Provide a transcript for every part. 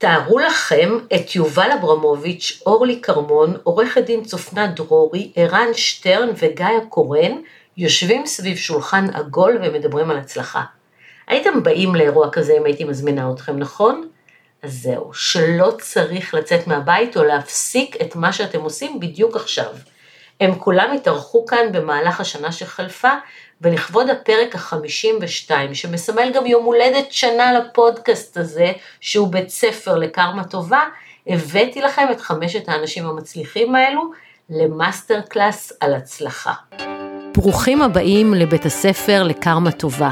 תארו לכם את יובל אברמוביץ', אורלי כרמון, עורכת דין צופנה דרורי, ערן שטרן וגיא קורן יושבים סביב שולחן עגול ומדברים על הצלחה. הייתם באים לאירוע כזה אם הייתי מזמינה אתכם, נכון? אז זהו, שלא צריך לצאת מהבית או להפסיק את מה שאתם עושים בדיוק עכשיו. הם כולם התארחו כאן במהלך השנה שחלפה, ולכבוד הפרק ה-52, שמסמל גם יום הולדת שנה לפודקאסט הזה, שהוא בית ספר לקרמה טובה, הבאתי לכם את חמשת האנשים המצליחים האלו למאסטר קלאס על הצלחה. ברוכים הבאים לבית הספר לקרמה טובה.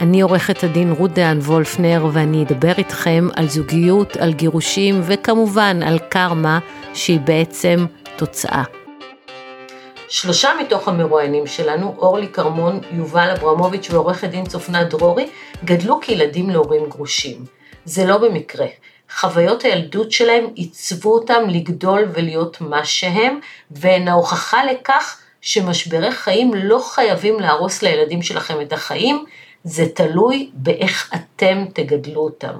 אני עורכת הדין רות דהן וולפנר ואני אדבר איתכם על זוגיות, על גירושים וכמובן על קרמה שהיא בעצם תוצאה. שלושה מתוך המרואיינים שלנו, אורלי כרמון, יובל אברמוביץ' ועורכת דין צופנה דרורי, גדלו כילדים להורים גרושים. זה לא במקרה. חוויות הילדות שלהם עיצבו אותם לגדול ולהיות מה שהם, והן ההוכחה לכך שמשברי חיים לא חייבים להרוס לילדים שלכם את החיים, זה תלוי באיך אתם תגדלו אותם.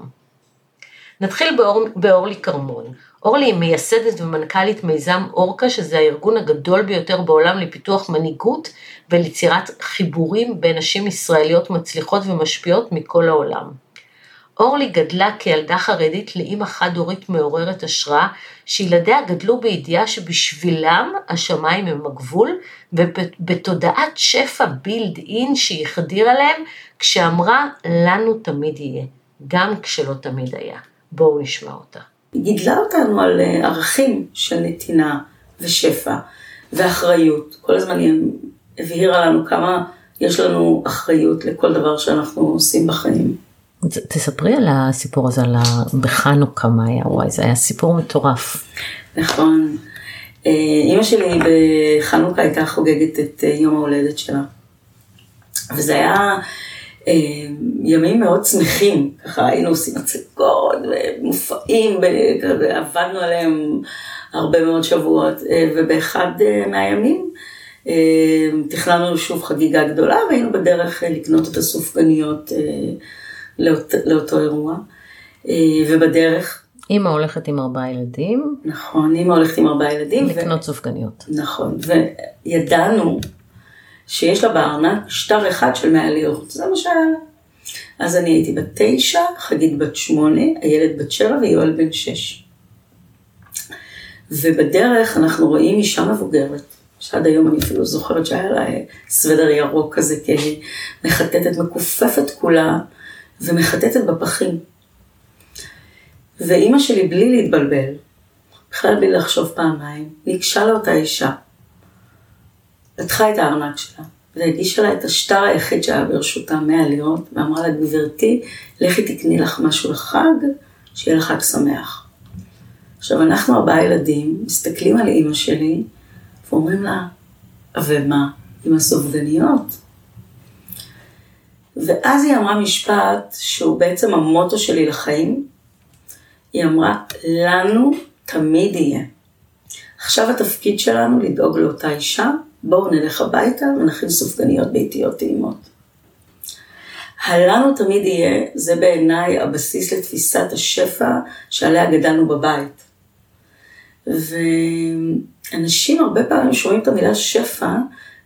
נתחיל באור, באורלי כרמון. אורלי היא מייסדת ומנכ"לית מיזם אורקה, שזה הארגון הגדול ביותר בעולם לפיתוח מנהיגות וליצירת חיבורים בין נשים ישראליות מצליחות ומשפיעות מכל העולם. אורלי גדלה כילדה חרדית לאימא חד-הורית מעוררת השראה, שילדיה גדלו בידיעה שבשבילם השמיים הם הגבול, ובתודעת שפע בילד אין שהיא החדירה להם, כשאמרה לנו תמיד יהיה, גם כשלא תמיד היה. בואו נשמע אותה. היא גידלה אותנו על אה, ערכים של נתינה ושפע ואחריות. כל הזמן היא הבהירה לנו כמה יש לנו אחריות לכל דבר שאנחנו עושים בחיים. תספרי על הסיפור הזה, על בחנוכה מה היה, וואי, זה היה סיפור מטורף. נכון. אה, אימא שלי בחנוכה הייתה חוגגת את אה, יום ההולדת שלה. וזה היה ימים מאוד שמחים, ככה היינו עושים הצגות ומופעים, עבדנו עליהם הרבה מאוד שבועות, אה, ובאחד אה, מהימים תכננו שוב חגיגה גדולה, והיינו בדרך לקנות את הסופגניות לאות, לאותו אירוע, ובדרך... אימא הולכת עם ארבעה ילדים. נכון, אימא הולכת עם ארבעה ילדים. לקנות ו... סופגניות. נכון, וידענו שיש לה בארנק שטר אחד של 100 לירות, זה מה שהיה אז אני הייתי בת תשע, חגית בת שמונה, הילד בת שבע ויואל בן שש. ובדרך אנחנו רואים אישה מבוגרת, שעד היום אני אפילו זוכרת שהיה לה סוודר ירוק כזה, כי היא מחטטת, מכופפת כולה, ומחטטת בפחים. ואימא שלי, בלי להתבלבל, בכלל בלי לחשוב פעמיים, ניגשה לאותה אישה, פתחה את הארנק שלה, והגישה לה את השטר היחיד שהיה ברשותה, 100 לירות, ואמרה לה, גברתי, לכי תקני לך משהו לחג, שיהיה לך חג שמח. עכשיו, אנחנו ארבעה ילדים, מסתכלים על אימא שלי, ואומרים לה, ומה, עם הסופגניות? ואז היא אמרה משפט שהוא בעצם המוטו שלי לחיים. היא אמרה, לנו תמיד יהיה. עכשיו התפקיד שלנו לדאוג לאותה אישה בואו נלך הביתה ונכין סופגניות ביתיות טעימות. הלנו תמיד יהיה, זה בעיניי הבסיס לתפיסת השפע שעליה גדלנו בבית. ואנשים הרבה פעמים שומעים את המילה שפע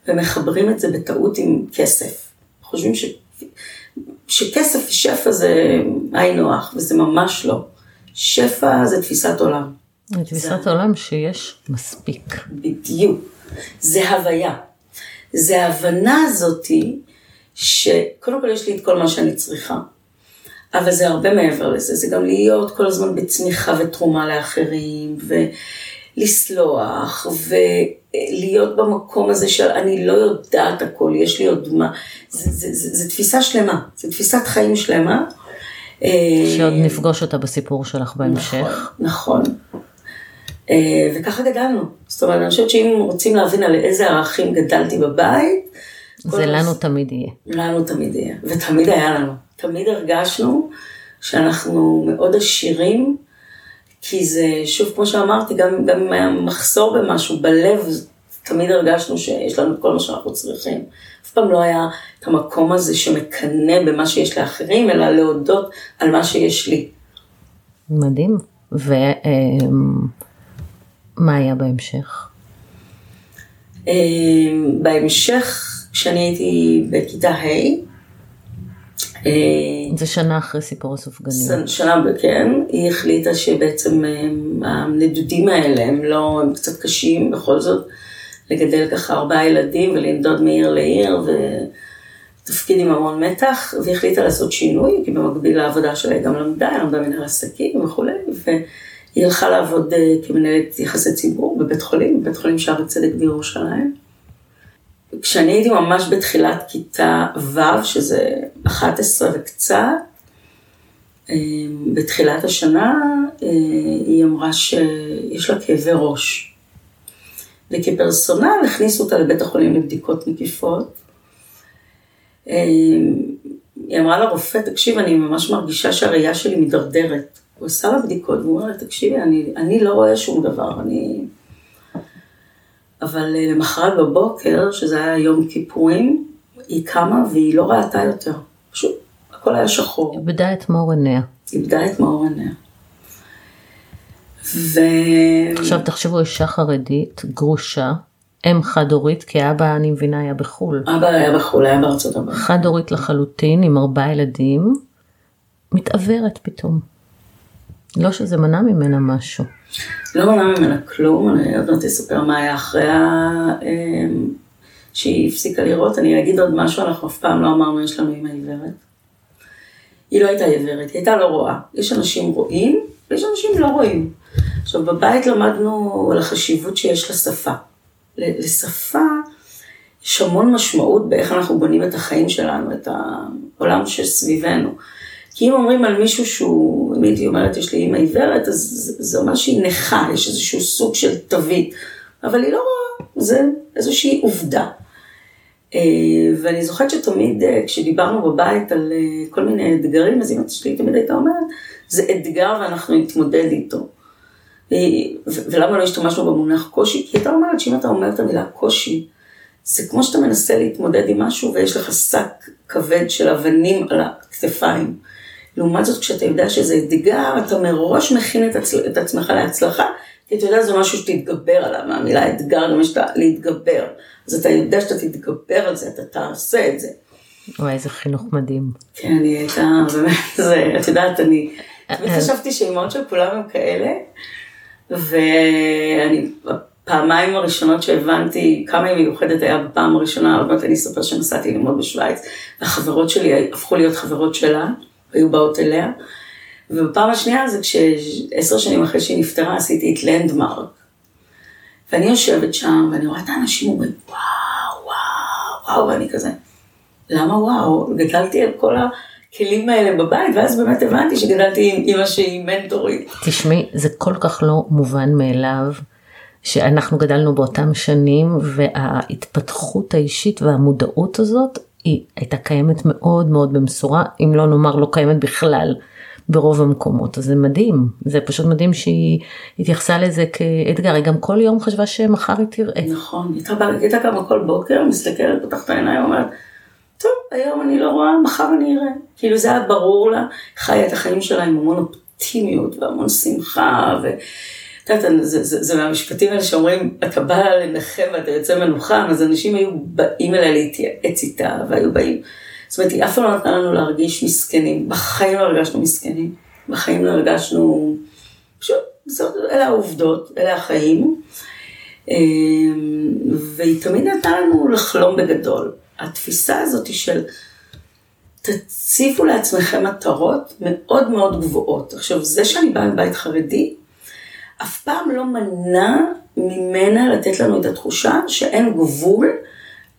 ומחברים את זה בטעות עם כסף. חושבים ש... שכסף ושפע זה היינו הך, וזה ממש לא. שפע זה תפיסת עולם. תפיסת זה... עולם שיש מספיק. בדיוק. זה הוויה. זה ההבנה הזאתי, שקודם כל יש לי את כל מה שאני צריכה, אבל זה הרבה מעבר לזה, זה גם להיות כל הזמן בצמיחה ותרומה לאחרים, ולסלוח, ולהיות במקום הזה של אני לא יודעת הכל, יש לי עוד מה, זה, זה, זה, זה תפיסה שלמה, זה תפיסת חיים שלמה. שעוד נפגוש אותה בסיפור שלך בהמשך. נכון, נכון. אה, וככה גדלנו. זאת אומרת, אני חושבת שאם רוצים להבין על איזה ערכים גדלתי בבית, זה לנו הס... תמיד יהיה. לנו תמיד יהיה, ותמיד היה לנו. תמיד הרגשנו שאנחנו מאוד עשירים, כי זה, שוב, כמו שאמרתי, גם, גם אם היה מחסור במשהו, בלב, תמיד הרגשנו שיש לנו כל מה שאנחנו צריכים. אף פעם לא היה את המקום הזה שמקנא במה שיש לאחרים, אלא להודות על מה שיש לי. מדהים. ומה היה בהמשך? אמ, בהמשך, כשאני הייתי בכיתה ה', אה, זה שנה אחרי סיפור הסופגניות. שנה, כן, היא החליטה שבעצם אמ, הנדודים האלה הם לא, הם קצת קשים בכל זאת, לגדל ככה ארבעה ילדים ולנדוד מעיר לעיר ותפקיד עם המון מתח, והיא החליטה לעשות שינוי, כי במקביל לעבודה שלה היא גם למדה, היא למדה מנהל עסקים וכולי, והיא הלכה לעבוד אה, כמנהלת יחסי ציבור בבית חולים, בבית חולים שערי צדק בירושלים. כשאני הייתי ממש בתחילת כיתה ו', שזה 11 וקצת, אה, בתחילת השנה אה, היא אמרה שיש לה כאבי ראש. וכפרסונל הכניסו אותה לבית החולים לבדיקות מקיפות. היא אמרה לרופא, תקשיב, אני ממש מרגישה שהראייה שלי מידרדרת. הוא עשה לה בדיקות, והוא אומר לה, תקשיבי, אני, אני לא רואה שום דבר, אני... אבל אה, למחרת בבוקר, שזה היה יום כיפורים, היא קמה והיא לא ראתה יותר. פשוט, הכל היה שחור. איבדה את מאור עיניה. איבדה את מאור עיניה. ו... עכשיו תחשבו, אישה חרדית, גרושה, אם חד-הורית, כי אבא, אני מבינה, היה בחו"ל. אבא היה בחו"ל, היה בארצות הברית. חד-הורית לחלוטין, עם ארבעה ילדים, מתעוורת פתאום. לא שזה מנע ממנה משהו. לא מנע ממנה כלום, אני עוד מעט אספר מה היה אחרי ה... אמ, שהיא הפסיקה לראות. אני אגיד עוד משהו, אנחנו אף פעם לא אמרנו, יש לנו אימא עיוורת. היא לא הייתה עיוורת, היא הייתה לא רואה. יש אנשים רואים, ויש אנשים לא רואים. עכשיו, בבית למדנו על החשיבות שיש לשפה. לשפה יש המון משמעות באיך אנחנו בונים את החיים שלנו, את העולם שסביבנו. כי אם אומרים על מישהו שהוא, אם הייתי אומרת, יש לי אימא עיוורת, אז זה אומר שהיא נכה, יש איזשהו סוג של תווית, אבל היא לא רואה, זה איזושהי עובדה. אה, ואני זוכרת שתמיד אה, כשדיברנו בבית על אה, כל מיני אתגרים, אז אמא שלי תמיד הייתה אומרת, זה אתגר ואנחנו נתמודד איתו. ולמה לא השתמשנו במונח קושי? כי הייתה אומרת שאם אתה אומר את המילה קושי, זה כמו שאתה מנסה להתמודד עם משהו ויש לך שק כבד של אבנים על הכתפיים. לעומת זאת, כשאתה יודע שזה אתגר, אתה מראש מכין את, עצ... את עצמך להצלחה, כי אתה יודע שזה משהו שתתגבר עליו, מהמילה אתגר גם יש להתגבר. אז אתה יודע שאתה תתגבר על זה, אתה תעשה את זה. וואי, איזה חינוך מדהים. כן, אני הייתה, באמת, זה, את יודעת, אני תמיד חשבתי שאימהות של כולם הם כאלה, ואני, הפעמיים הראשונות שהבנתי כמה היא מיוחדת היה בפעם הראשונה, עוד מעט אני אספר שנסעתי ללמוד בשוויץ, והחברות שלי הפכו להיות חברות שלה. היו באות אליה. ובפעם השנייה זה כשעשר שנים אחרי שהיא נפטרה עשיתי את לנדמרק. ואני יושבת שם ואני רואה את האנשים אומרים וואו, וואו, וואו, ואני כזה, למה וואו? גדלתי על כל הכלים האלה בבית, ואז באמת הבנתי שגדלתי עם אימא שהיא מנטורית. תשמעי, זה כל כך לא מובן מאליו. שאנחנו גדלנו באותם שנים וההתפתחות האישית והמודעות הזאת היא הייתה קיימת מאוד מאוד במשורה, אם לא נאמר לא קיימת בכלל ברוב המקומות, אז זה מדהים, זה פשוט מדהים שהיא התייחסה לזה כאתגר, היא גם כל יום חשבה שמחר היא תראה. נכון, היא הייתה קמה כל בוקר, מסתכלת, פותחת העיניים, אומרת, טוב, היום אני לא רואה, מחר אני אראה. כאילו זה היה ברור לה, חיה את החיים שלה עם המון אופטימיות והמון שמחה, ו... את יודעת, זה, זה, זה מהמשפטים האלה שאומרים, אתה בא לנחם ואתה יוצא מנוחם, אז אנשים היו באים אליה להתייעץ איתה, והיו באים. זאת אומרת, היא אף פעם לא נתנה לנו להרגיש מסכנים, בחיים לא הרגשנו מסכנים, בחיים לא הרגשנו, פשוט, אלה העובדות, אלה החיים. אמ, והיא תמיד נתנה לנו לחלום בגדול. התפיסה הזאת של תציבו לעצמכם מטרות מאוד מאוד גבוהות. עכשיו, זה שאני באה מבית חרדי, אף פעם לא מנע ממנה לתת לנו את התחושה שאין גבול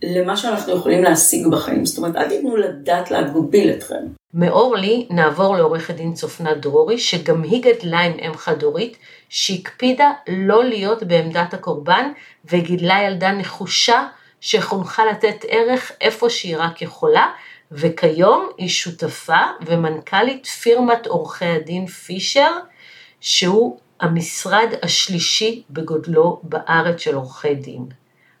למה שאנחנו יכולים להשיג בחיים. זאת אומרת, אל תיתנו לדעת להגביל אתכם. מאורלי נעבור לעורכת דין צופנה דרורי, שגם היא גדלה עם אם חד-הורית, שהקפידה לא להיות בעמדת הקורבן, וגידלה ילדה נחושה שחונכה לתת ערך איפה שהיא רק יכולה, וכיום היא שותפה ומנכ"לית פירמת עורכי הדין פישר, שהוא המשרד השלישי בגודלו בארץ של עורכי דין.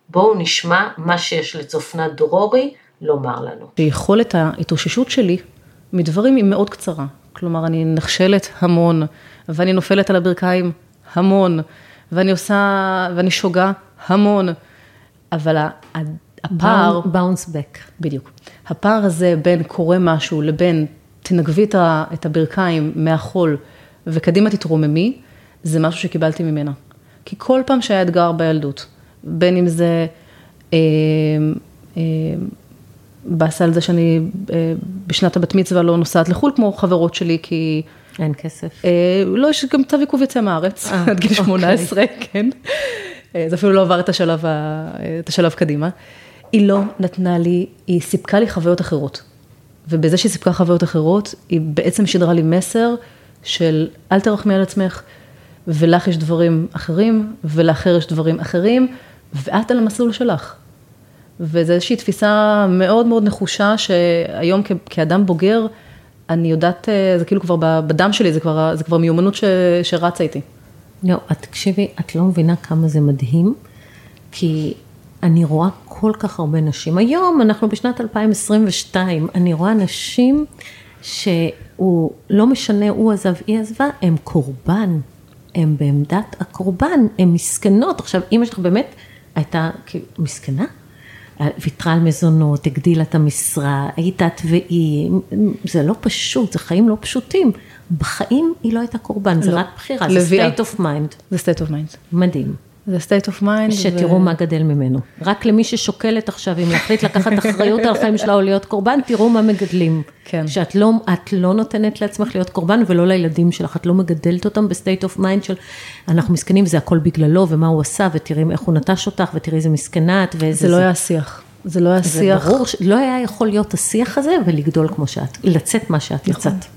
בואו נשמע מה שיש לצופנת דרורי לומר לנו. יכולת ההתאוששות שלי מדברים היא מאוד קצרה. כלומר, אני נכשלת המון, ואני נופלת על הברכיים המון, ואני עושה, ואני שוגה המון, אבל הפער... באונס בק. בדיוק. הפער הזה בין קורה משהו לבין תנגבי את הברכיים מהחול וקדימה תתרוממי, זה משהו שקיבלתי ממנה. כי כל פעם שהיה אתגר בילדות, בין אם זה אה, אה, באסה על זה שאני אה, בשנת הבת מצווה לא נוסעת לחו"ל כמו חברות שלי, כי... אין כסף. אה, לא, יש גם צו עיכוב יצא מהארץ, אה, עד גיל 18, אוקיי. כן. אה, זה אפילו לא עבר את השלב, את השלב קדימה. היא לא נתנה לי, היא סיפקה לי חוויות אחרות. ובזה שהיא סיפקה חוויות אחרות, היא בעצם שידרה לי מסר של אל תרחמי על עצמך, ולך יש דברים אחרים, ולאחר יש דברים אחרים, ואת על המסלול שלך. וזו איזושהי תפיסה מאוד מאוד נחושה, שהיום כ- כאדם בוגר, אני יודעת, אה, זה כאילו כבר בדם שלי, זה כבר, זה כבר מיומנות ש, שרצה איתי. לא, את תקשיבי, את לא מבינה כמה זה מדהים, כי אני רואה כל כך הרבה נשים. היום אנחנו בשנת 2022, אני רואה נשים שהוא, לא משנה, הוא עזב, היא עזבה, הם קורבן. הם בעמדת הקורבן, הם מסכנות. עכשיו, אימא שלך באמת הייתה מסכנה? ויתרה על מזונות, הגדילה את המשרה, היית את והיא, זה לא פשוט, זה חיים לא פשוטים. בחיים היא לא הייתה קורבן, זה לא, רק בחירה, זה state of mind. זה state of mind. מדהים. זה state of mind. שתראו ו... מה גדל ממנו. רק למי ששוקלת עכשיו, אם להחליט לקחת אחריות על החיים שלה או להיות קורבן, תראו מה מגדלים. כן. שאת לא, לא נותנת לעצמך להיות קורבן ולא לילדים שלך, את לא מגדלת אותם ב state of mind של אנחנו מסכנים וזה הכל בגללו ומה הוא עשה ותראי איך הוא נטש אותך ותראי איזה מסכנה את ואיזה... זה לא היה שיח. זה לא היה שיח. זה ברור, לא היה יכול להיות השיח הזה ולגדול כמו שאת, לצאת מה שאת נכון. יצאת.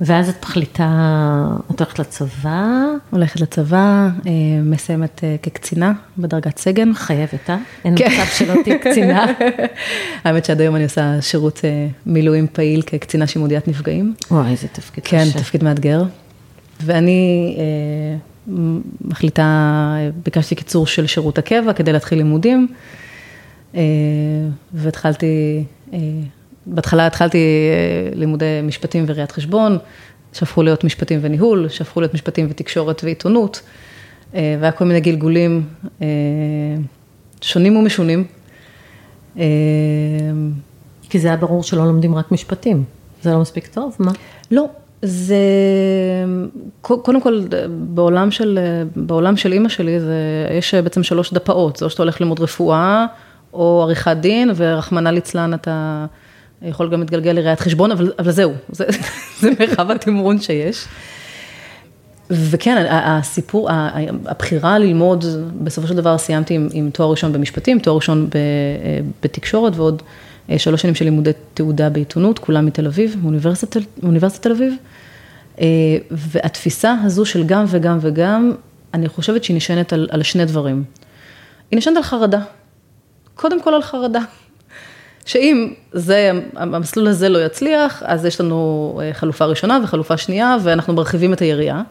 ואז את מחליטה, את הולכת לצבא? הולכת לצבא, אה, מסיימת אה, כקצינה בדרגת סגן. חייבת, אה? אין כן. מצב שלא תהיי קצינה. האמת שעד היום אני עושה שירות אה, מילואים פעיל כקצינה שימודיית נפגעים. וואי, איזה תפקיד קשה. כן, תפקיד מאתגר. ואני אה, מחליטה, ביקשתי קיצור של שירות הקבע כדי להתחיל לימודים, אה, והתחלתי... אה, בהתחלה התחלתי אה, לימודי משפטים וראיית חשבון, שהפכו להיות משפטים וניהול, שהפכו להיות משפטים ותקשורת ועיתונות, אה, והיה כל מיני גלגולים אה, שונים ומשונים. כי זה היה ברור שלא לומדים רק משפטים, זה לא מספיק טוב, מה? לא, זה, קודם כל, בעולם של, בעולם של אימא שלי, זה, יש בעצם שלוש דפאות, זה או שאתה הולך ללמוד רפואה, או עריכת דין, ורחמנא ליצלן אתה... יכול גם להתגלגל לראיית חשבון, אבל, אבל זהו, זה, זה מרחב התמרון שיש. וכן, הסיפור, הבחירה ללמוד, בסופו של דבר סיימתי עם, עם תואר ראשון במשפטים, תואר ראשון בתקשורת ועוד אה, שלוש שנים של לימודי תעודה בעיתונות, כולם מתל אביב, מאוניברסיטת תל אביב. אה, והתפיסה הזו של גם וגם וגם, אני חושבת שהיא נשענת על, על שני דברים. היא נשענת על חרדה. קודם כל על חרדה. שאם זה, המסלול הזה לא יצליח, אז יש לנו אה, חלופה ראשונה וחלופה שנייה, ואנחנו מרחיבים את היריעה.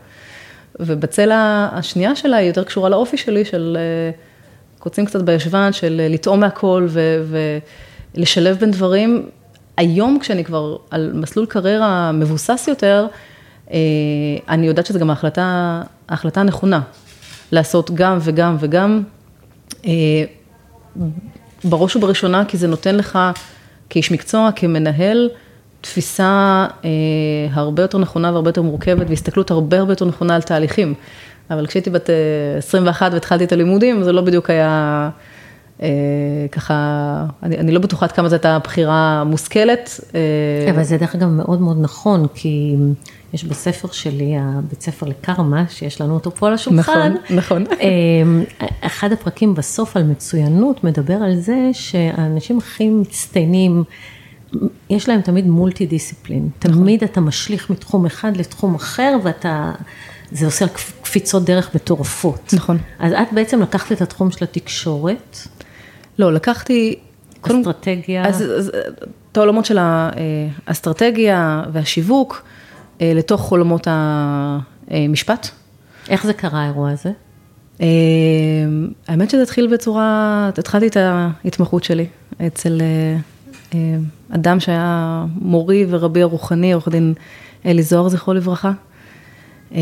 ובצלע השנייה שלה היא יותר קשורה לאופי שלי, של אה, קוצים קצת בישבן, של אה, לטעום מהכל ולשלב בין דברים. היום כשאני כבר על מסלול קריירה מבוסס יותר, אני יודעת שזו גם ההחלטה, ההחלטה הנכונה, לעשות גם וגם וגם. בראש ובראשונה, כי זה נותן לך כאיש מקצוע, כמנהל, תפיסה אה, הרבה יותר נכונה והרבה יותר מורכבת, והסתכלות הרבה הרבה יותר נכונה על תהליכים. אבל כשהייתי בת 21 אה, והתחלתי את הלימודים, זה לא בדיוק היה ככה, אני, אני לא בטוחה עד כמה זו הייתה בחירה מושכלת. אה... אבל זה דרך אגב מאוד מאוד נכון, כי יש בספר שלי, הבית ספר לקרמה, שיש לנו אותו פה על השולחן. נכון, נכון. אמ, אחד הפרקים בסוף על מצוינות מדבר על זה שהאנשים הכי מצטיינים, יש להם תמיד מולטי דיסציפלין. נכון. תמיד אתה משליך מתחום אחד לתחום אחר ואתה... זה עושה קפיצות דרך מטורפות. נכון. אז את בעצם לקחת את התחום של התקשורת. לא, לקחתי... אסטרטגיה. אז, אז את העולמות של האסטרטגיה והשיווק. אה, לתוך עולמות המשפט. איך זה קרה האירוע הזה? אה, האמת שזה התחיל בצורה, התחלתי את ההתמחות שלי אצל אה, אדם שהיה מורי ורבי הרוחני, עורך דין אלי זוהר, זכרו לברכה, אה,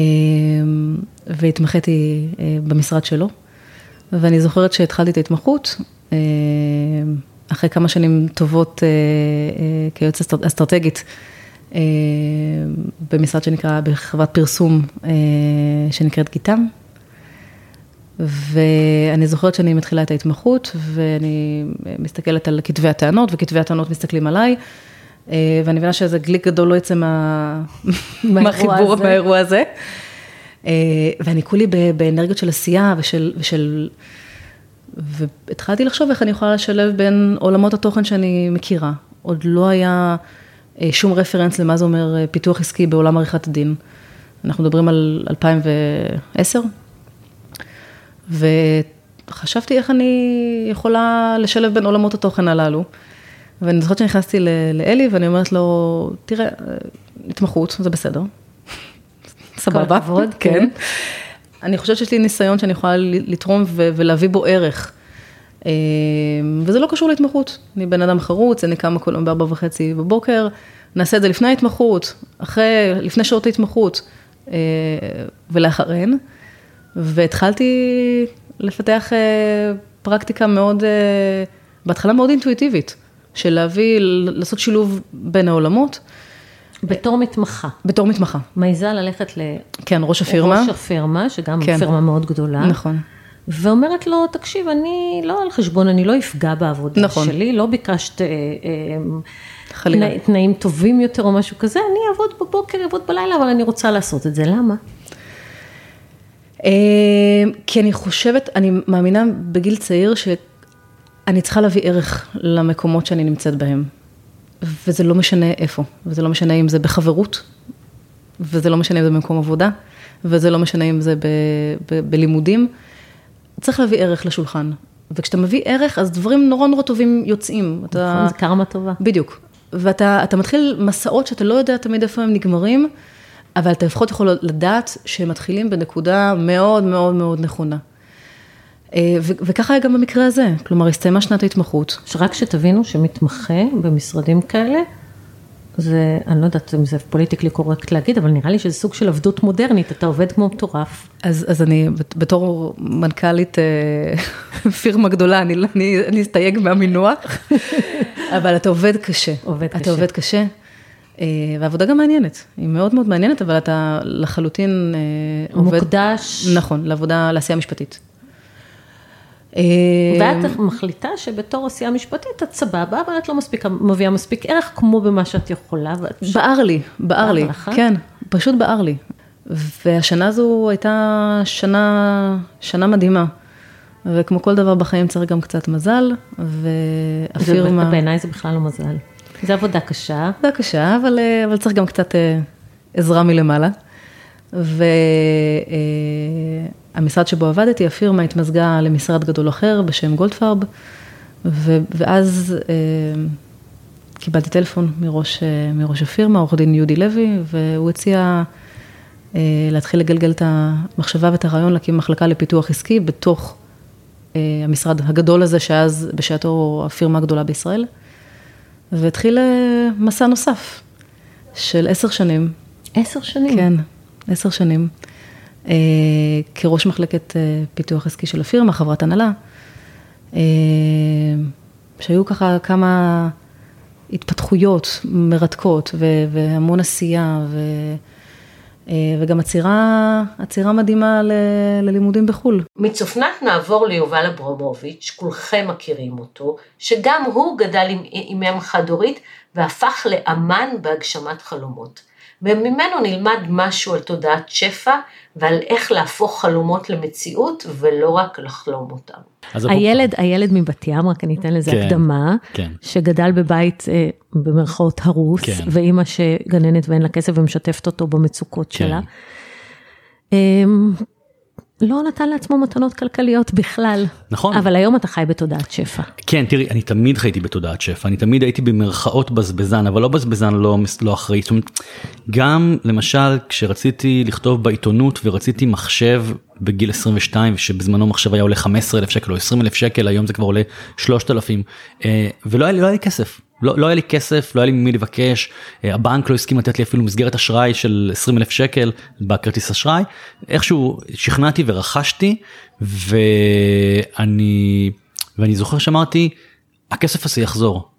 והתמחיתי אה, במשרד שלו. ואני זוכרת שהתחלתי את ההתמחות, אה, אחרי כמה שנים טובות כיועצת אסטרטגית, במשרד שנקרא, בחברת פרסום שנקראת גיתם. ואני זוכרת שאני מתחילה את ההתמחות, ואני מסתכלת על כתבי הטענות, וכתבי הטענות מסתכלים עליי, אה, ואני מבינה שאיזה גליק גדול לא יצא מה... מהחיבור, מהאירוע הזה. אה, ואני כולי באנרגיות של עשייה ושל, ושל... והתחלתי לחשוב איך אני יכולה לשלב בין עולמות התוכן שאני מכירה. עוד לא היה אה, שום רפרנס למה זה אומר פיתוח עסקי בעולם עריכת הדין. אנחנו מדברים על 2010, וחשבתי איך אני יכולה לשלב בין עולמות התוכן הללו. ואני זוכרת שנכנסתי לאלי ואני אומרת לו, תראה, התמחות, זה בסדר. סבבה, כבוד, כן. כן. אני חושבת שיש לי ניסיון שאני יכולה לתרום ולהביא בו ערך. אה, וזה לא קשור להתמחות. אני בן אדם חרוץ, אני קמה כל יום בארבע וחצי בבוקר, נעשה את זה לפני ההתמחות, אחרי, לפני שעות ההתמחות אה, ולאחריהן. והתחלתי לפתח אה, פרקטיקה מאוד, בהתחלה מאוד אינטואיטיבית. של להביא, לעשות שילוב בין העולמות. בתור מתמחה. בתור מתמחה. מעיזה ללכת ל... כן, ראש הפירמה. ראש הפירמה, שגם כן. פירמה מאוד גדולה. נכון. ואומרת לו, תקשיב, אני לא על חשבון, אני לא אפגע בעבודה נכון. שלי, לא ביקשת אה, אה, תנא, תנאים טובים יותר או משהו כזה, אני אעבוד בבוקר, אעבוד בלילה, אבל אני רוצה לעשות את זה, למה? אה, כי אני חושבת, אני מאמינה בגיל צעיר, ש... אני צריכה להביא ערך למקומות שאני נמצאת בהם. וזה לא משנה איפה, וזה לא משנה אם זה בחברות, וזה לא משנה אם זה במקום עבודה, וזה לא משנה אם זה ב, ב, בלימודים. צריך להביא ערך לשולחן. וכשאתה מביא ערך, אז דברים נורא נורא טובים יוצאים. אתה... נכון, זה קרמה טובה. בדיוק. ואתה מתחיל מסעות שאתה לא יודע תמיד איפה הם נגמרים, אבל אתה לפחות יכול לדעת שהם מתחילים בנקודה מאוד מאוד מאוד נכונה. אה, וככה היה גם במקרה הזה, כלומר הסתיימה שנת ההתמחות. שרק שתבינו שמתמחה במשרדים כאלה, זה, אני לא יודעת אם זה פוליטיקלי קורקט להגיד, אבל נראה לי שזה סוג של עבדות מודרנית, אתה עובד כמו מטורף. אז, אז אני, בתור מנכ"לית אה, פירמה גדולה, אני, אני, אני אסתייג מהמינוח, אבל אתה עובד קשה. עובד אתה קשה. עובד קשה, אה, והעבודה גם מעניינת, היא מאוד מאוד מעניינת, אבל אתה לחלוטין עובד... מוקדש. נכון, לעבודה, לעשייה משפטית. אה, ואת מחליטה שבתור עשייה משפטית את סבבה, אבל את לא מספיק, מביאה מספיק ערך כמו במה שאת יכולה. בער לי, בער לי, כן, פשוט בער לי. והשנה הזו הייתה שנה, שנה מדהימה. וכמו כל דבר בחיים צריך גם קצת מזל, והפירמה... בעיניי זה בכלל לא מזל. זה עבודה קשה. עבודה קשה, אבל, אה, אבל צריך גם קצת אה, עזרה מלמעלה. ו... המשרד שבו עבדתי, הפירמה התמזגה למשרד גדול אחר בשם גולדפרב, ו- ואז אה, קיבלתי טלפון מראש, אה, מראש הפירמה, עורך דין יהודי לוי, והוא הציע אה, להתחיל לגלגל את המחשבה ואת הרעיון להקים מחלקה לפיתוח עסקי בתוך אה, המשרד הגדול הזה, שאז בשעתו הפירמה הגדולה בישראל, והתחיל אה, מסע נוסף של עשר שנים. עשר שנים? כן, עשר שנים. אה, כראש מחלקת אה, פיתוח עסקי של הפירמה, חברת הנהלה, אה, שהיו ככה כמה התפתחויות מרתקות והמון עשייה ו... וגם עצירה, עצירה מדהימה ל, ללימודים בחו"ל. מצופנת נעבור ליובל אברמוביץ', כולכם מכירים אותו, שגם הוא גדל עם, עם אם חד-הורית והפך לאמן בהגשמת חלומות. וממנו נלמד משהו על תודעת שפע ועל איך להפוך חלומות למציאות ולא רק לחלום אותם. הילד, הילד מבת ים, רק אני אתן לזה כן, הקדמה, כן. שגדל בבית אה, במרכאות הרוס, כן. ואימא שגננת ואין לה כסף ומשתפת אותו במצוקות כן. שלה. אה, לא נתן לעצמו מתנות כלכליות בכלל. נכון. אבל היום אתה חי בתודעת שפע. כן, תראי, אני תמיד חייתי בתודעת שפע, אני תמיד הייתי במרכאות בזבזן, אבל לא בזבזן לא, לא אחראי. זאת אומרת, גם למשל כשרציתי לכתוב בעיתונות ורציתי מחשב בגיל 22, שבזמנו מחשב היה עולה 15 אלף שקל או 20 אלף שקל, היום זה כבר עולה 3,000, אה, ולא היה לי, לא היה לי כסף. לא, לא היה לי כסף, לא היה לי ממי לבקש, אה, הבנק לא הסכים לתת לי אפילו מסגרת אשראי של 20 אלף שקל בכרטיס אשראי, איכשהו שכנעתי ורכשתי, ואני, ואני זוכר שאמרתי, הכסף הזה יחזור,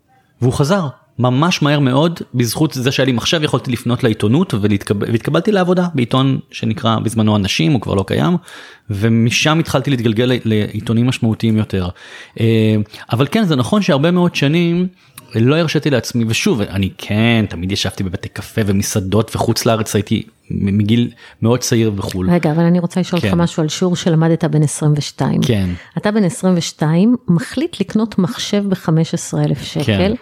והוא חזר. ממש מהר מאוד בזכות זה שהיה לי מחשב יכולתי לפנות לעיתונות ולהתקבל, והתקבלתי לעבודה בעיתון שנקרא בזמנו אנשים הוא כבר לא קיים ומשם התחלתי להתגלגל לעיתונים משמעותיים יותר. אה, אבל כן זה נכון שהרבה מאוד שנים לא הרשיתי לעצמי ושוב אני כן תמיד ישבתי בבתי קפה ומסעדות וחוץ לארץ הייתי מגיל מאוד צעיר בחו"ל. רגע אבל אני רוצה לשאול אותך כן. משהו על שיעור שלמדת בן 22. כן. אתה בן 22 מחליט לקנות מחשב ב-15 אלף שקל. כן.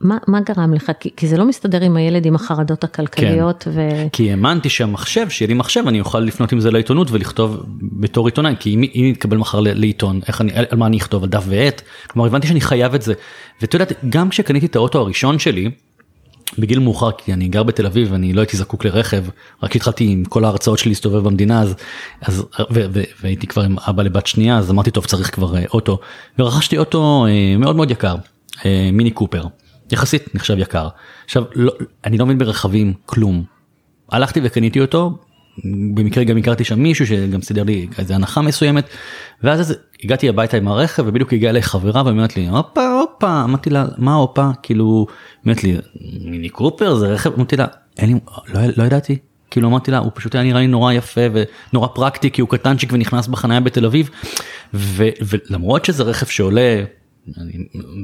מה, מה גרם לך? כי, כי זה לא מסתדר עם הילד עם החרדות הכלכליות. כן. ו... כי האמנתי שהמחשב, שיהיה לי מחשב, אני אוכל לפנות עם זה לעיתונות ולכתוב בתור עיתונאי, כי אם, אם נתקבל מחר לעיתון, איך אני, על מה אני אכתוב, על דף ועט? כלומר הבנתי שאני חייב את זה. ואתה יודע, גם כשקניתי את האוטו הראשון שלי, בגיל מאוחר, כי אני גר בתל אביב ואני לא הייתי זקוק לרכב, רק התחלתי עם כל ההרצאות שלי להסתובב במדינה אז, אז ו, ו, ו, והייתי כבר עם אבא לבת שנייה אז אמרתי טוב צריך כבר אה, אוטו ורכשתי אוטו אה, מאוד מאוד יקר, אה, מיני קופר. יחסית נחשב יקר. עכשיו לא, אני לא מבין ברכבים כלום. הלכתי וקניתי אותו במקרה גם הכרתי שם מישהו שגם סידר לי איזה הנחה מסוימת ואז אז הגעתי הביתה עם הרכב ובדיוק הגיעה אליי חברה ואומרת לי הופה הופה אמרתי לה מה הופה כאילו אמרת לי מיני קופר זה רכב אמרתי לה אין לי לא, לא ידעתי כאילו אמרתי לה הוא פשוט היה נראה לי נורא יפה ונורא פרקטי כי הוא קטנצ'יק ונכנס בחניה בתל אביב ו, ולמרות שזה רכב שעולה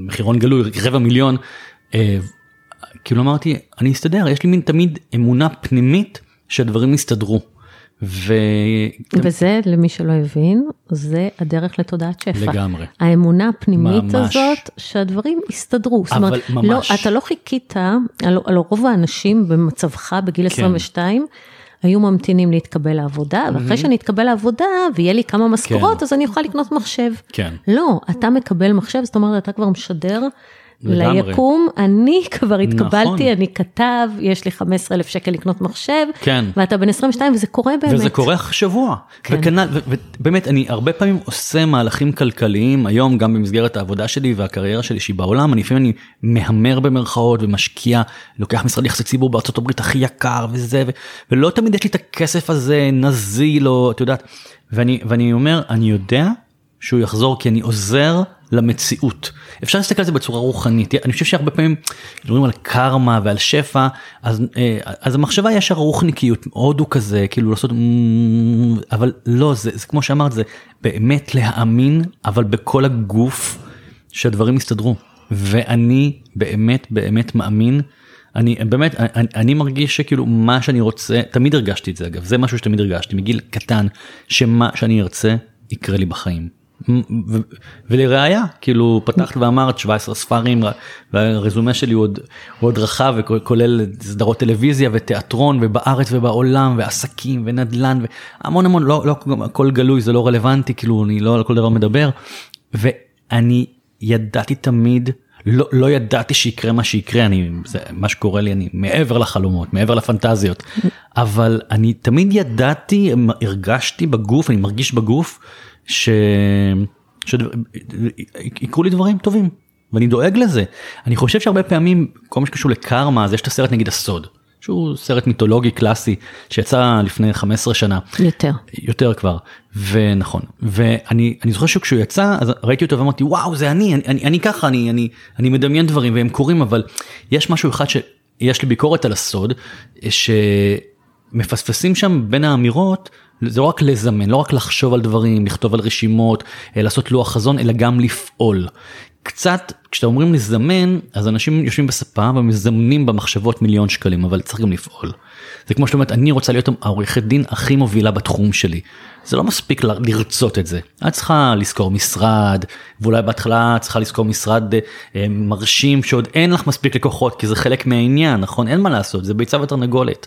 מחירון גלוי רבע מיליון כאילו אמרתי אני אסתדר יש לי מין תמיד אמונה פנימית שהדברים יסתדרו. ו... וזה למי שלא הבין זה הדרך לתודעת שפע. לגמרי. האמונה הפנימית ממש. הזאת שהדברים יסתדרו. אבל אומרת, ממש. לא, אתה לא חיכית, על, על רוב האנשים במצבך בגיל כן. 22 היו ממתינים להתקבל לעבודה, mm-hmm. ואחרי שאני אתקבל לעבודה ויהיה לי כמה משכורות, כן. אז אני אוכל לקנות מחשב. כן. לא, אתה מקבל מחשב, זאת אומרת, אתה כבר משדר ליקום, אני כבר התקבלתי, נכון. אני כתב, יש לי 15 אלף שקל לקנות מחשב, כן. ואתה בן 22 וזה קורה באמת. וזה קורה שבוע. כן. וכנל, ובאמת, אני הרבה פעמים עושה מהלכים כלכליים, היום גם במסגרת העבודה שלי והקריירה שלי שהיא בעולם, אני לפעמים אני מהמר במרכאות ומשקיע, לוקח משרד יחסי ציבור בארצות הברית הכי יקר וזה, ו, ולא תמיד יש לי את הכסף הזה נזיל או את יודעת, ואני, ואני אומר, אני יודע שהוא יחזור כי אני עוזר למציאות. אפשר להסתכל על זה בצורה רוחנית אני חושב שהרבה פעמים מדברים על קרמה ועל שפע אז אה, אז המחשבה ישר רוחניקיות הודו כזה כאילו לעשות אבל לא זה, זה כמו שאמרת זה באמת להאמין אבל בכל הגוף שהדברים יסתדרו ואני באמת באמת מאמין. אני באמת אני, אני מרגיש שכאילו מה שאני רוצה תמיד הרגשתי את זה אגב זה משהו שתמיד הרגשתי מגיל קטן שמה שאני ארצה יקרה לי בחיים. ולראיה כאילו פתחת ואמרת 17 ספרים והרזומה שלי הוא עוד, הוא עוד רחב וכולל סדרות טלוויזיה ותיאטרון ובארץ ובעולם ועסקים ונדל"ן והמון המון לא לא הכל גלוי זה לא רלוונטי כאילו אני לא על כל דבר מדבר ואני ידעתי תמיד לא, לא ידעתי שיקרה מה שיקרה אני זה מה שקורה לי אני מעבר לחלומות מעבר לפנטזיות אבל אני תמיד ידעתי הרגשתי בגוף אני מרגיש בגוף. שיקרו לי דברים טובים ואני דואג לזה. אני חושב שהרבה פעמים כל מה שקשור לקרמה אז יש את הסרט נגיד הסוד. שהוא סרט מיתולוגי קלאסי שיצא לפני 15 שנה. יותר. יותר כבר, ונכון. ואני זוכר שכשהוא יצא אז ראיתי אותו ואמרתי וואו זה אני, אני, אני, אני ככה, אני, אני, אני מדמיין דברים והם קורים אבל יש משהו אחד שיש לי ביקורת על הסוד שמפספסים שם בין האמירות זה לא רק לזמן, לא רק לחשוב על דברים, לכתוב על רשימות, אה, לעשות לוח חזון, אלא גם לפעול. קצת, כשאתה אומרים לזמן, אז אנשים יושבים בספה ומזמנים במחשבות מיליון שקלים, אבל צריך גם לפעול. זה כמו שאתה אומרת, אני רוצה להיות העורכת דין הכי מובילה בתחום שלי. זה לא מספיק לרצות את זה. את צריכה לשכור משרד, ואולי בהתחלה צריכה לשכור משרד אה, מרשים שעוד אין לך מספיק לקוחות, כי זה חלק מהעניין, נכון? אין מה לעשות, זה ביצה ותרנגולת.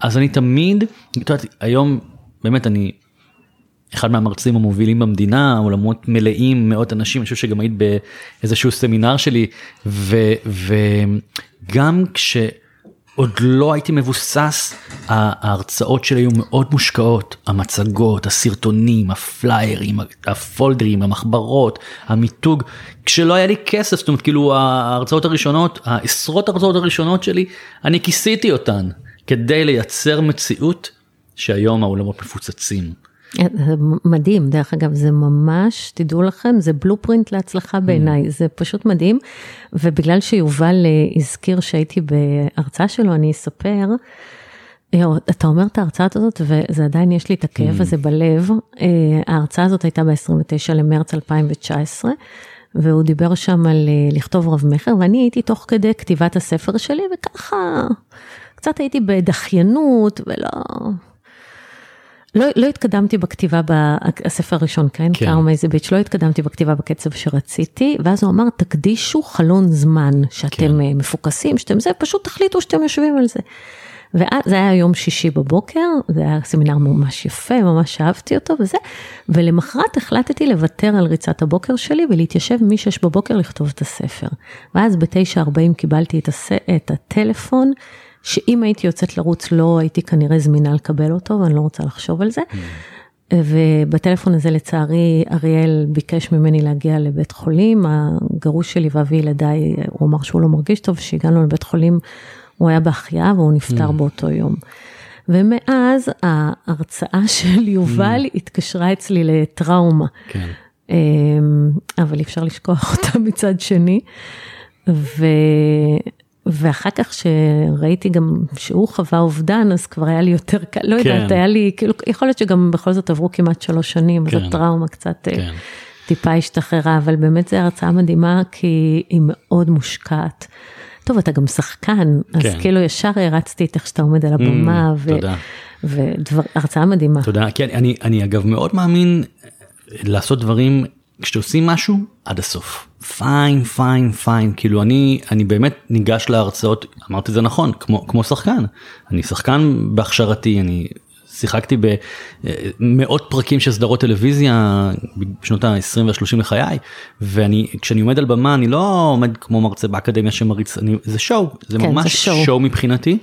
אז אני תמיד, את יודעת, היום באמת אני אחד מהמרצים המובילים במדינה עולמות מלאים מאות אנשים אני חושב שגם היית באיזשהו סמינר שלי ו, וגם כש... עוד לא הייתי מבוסס, ההרצאות שלי היו מאוד מושקעות, המצגות, הסרטונים, הפליירים, הפולדרים, המחברות, המיתוג, כשלא היה לי כסף, זאת אומרת כאילו ההרצאות הראשונות, העשרות ההרצאות הראשונות שלי, אני כיסיתי אותן כדי לייצר מציאות שהיום האולמות מפוצצים. זה מדהים, דרך אגב, זה ממש, תדעו לכם, זה בלופרינט להצלחה בעיניי, mm. זה פשוט מדהים. ובגלל שיובל אה, הזכיר שהייתי בהרצאה שלו, אני אספר, אה, אתה אומר את ההרצאה הזאת, וזה עדיין יש לי את הכאב mm. הזה בלב. אה, ההרצאה הזאת הייתה ב-29 למרץ 2019. והוא דיבר שם על לכתוב רב מכר, ואני הייתי תוך כדי כתיבת הספר שלי, וככה, קצת הייתי בדחיינות, ולא, לא, לא התקדמתי בכתיבה בספר הראשון, כן? כן. Karma is a bitch, לא התקדמתי בכתיבה בקצב שרציתי, ואז הוא אמר, תקדישו חלון זמן, שאתם כן. אה, מפוקסים, שאתם זה, פשוט תחליטו שאתם יושבים על זה. וזה היה יום שישי בבוקר, זה היה סמינר ממש יפה, ממש אהבתי אותו וזה, ולמחרת החלטתי לוותר על ריצת הבוקר שלי ולהתיישב מ-6 בבוקר לכתוב את הספר. ואז ב-9.40 קיבלתי את, הס... את הטלפון שאם הייתי יוצאת לרוץ לא הייתי כנראה זמינה לקבל אותו ואני לא רוצה לחשוב על זה. ובטלפון הזה לצערי אריאל ביקש ממני להגיע לבית חולים, הגרוש שלי ואבי ילדיי, הוא אמר שהוא לא מרגיש טוב, כשהגענו לבית חולים הוא היה בהחייאה והוא נפטר mm. באותו יום. ומאז ההרצאה של יובל mm. התקשרה אצלי לטראומה. כן. אמ, אבל אי אפשר לשכוח אותה מצד שני. ו... ואחר כך שראיתי גם שהוא חווה אובדן, אז כבר היה לי יותר קל, לא כן. יודעת, היה לי, כאילו, יכול להיות שגם בכל זאת עברו כמעט שלוש שנים, כן. אז הטראומה קצת אה, כן. טיפה השתחררה, אבל באמת זו הרצאה מדהימה, כי היא מאוד מושקעת. טוב, אתה גם שחקן, אז כן. כאילו ישר הרצתי את איך שאתה עומד על הבמה, mm, ו... תודה. והרצאה מדהימה. תודה, כן, אני, אני אגב מאוד מאמין לעשות דברים כשעושים משהו עד הסוף פיין פיין פיין כאילו אני אני באמת ניגש להרצאות אמרתי זה נכון כמו כמו שחקן. אני שחקן בהכשרתי אני שיחקתי במאות פרקים של סדרות טלוויזיה בשנות ה-20 וה-30 לחיי ואני כשאני עומד על במה אני לא עומד כמו מרצה באקדמיה שמריץ אני זה שואו זה כן, ממש זה שואו. שואו מבחינתי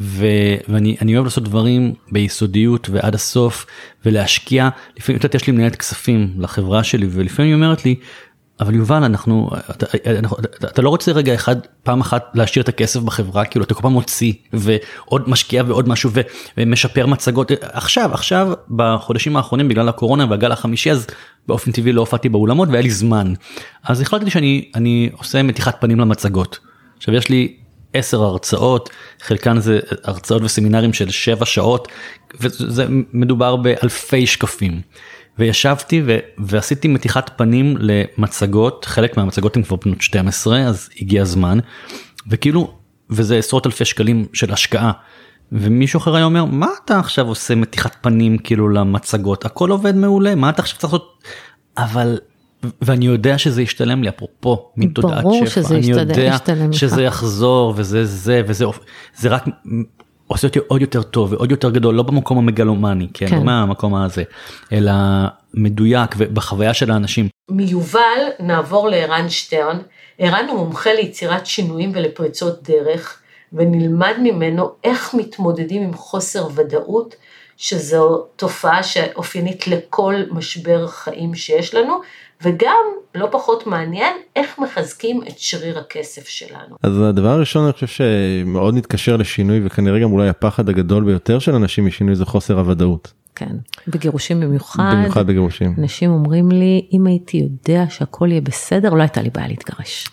ו, ואני אוהב לעשות דברים ביסודיות ועד הסוף ולהשקיע. לפעמים יש לי מנהלת כספים לחברה שלי ולפעמים היא אומרת לי אבל יובל אנחנו אתה, אתה, אתה לא רוצה רגע אחד פעם אחת להשאיר את הכסף בחברה כאילו אתה כל פעם מוציא ועוד משקיע ועוד משהו ומשפר מצגות. עכשיו עכשיו בחודשים האחרונים בגלל הקורונה והגל החמישי אז באופן טבעי לא הופעתי באולמות והיה לי זמן. אז החלטתי שאני אני עושה מתיחת פנים למצגות. עכשיו יש לי עשר הרצאות חלקן זה הרצאות וסמינרים של שבע שעות וזה מדובר באלפי שקפים. וישבתי ו- ועשיתי מתיחת פנים למצגות, חלק מהמצגות הן כבר בנות 12 אז הגיע הזמן, וכאילו, וזה עשרות אלפי שקלים של השקעה. ומישהו אחר היה אומר מה אתה עכשיו עושה מתיחת פנים כאילו למצגות? הכל עובד מעולה מה אתה עכשיו צריך לעשות? אבל ואני יודע שזה ישתלם לי אפרופו מתודעת שפע. אני יודע שזה יחזור וזה זה וזה זה רק עושה אותי עוד יותר טוב ועוד יותר גדול לא במקום המגלומני כן, כן. לא מהמקום הזה אלא מדויק ובחוויה של האנשים. מיובל נעבור לערן שטרן. ערן הוא מומחה ליצירת שינויים ולפריצות דרך ונלמד ממנו איך מתמודדים עם חוסר ודאות שזו תופעה שאופיינית לכל משבר חיים שיש לנו וגם, לא פחות מעניין, איך מחזקים את שריר הכסף שלנו. אז הדבר הראשון אני חושב שמאוד מתקשר לשינוי וכנראה גם אולי הפחד הגדול ביותר של אנשים משינוי זה חוסר הוודאות. כן, בגירושים במיוחד. במיוחד בגירושים. אנשים אומרים לי, אם הייתי יודע שהכל יהיה בסדר, לא הייתה לי בעיה להתגרש.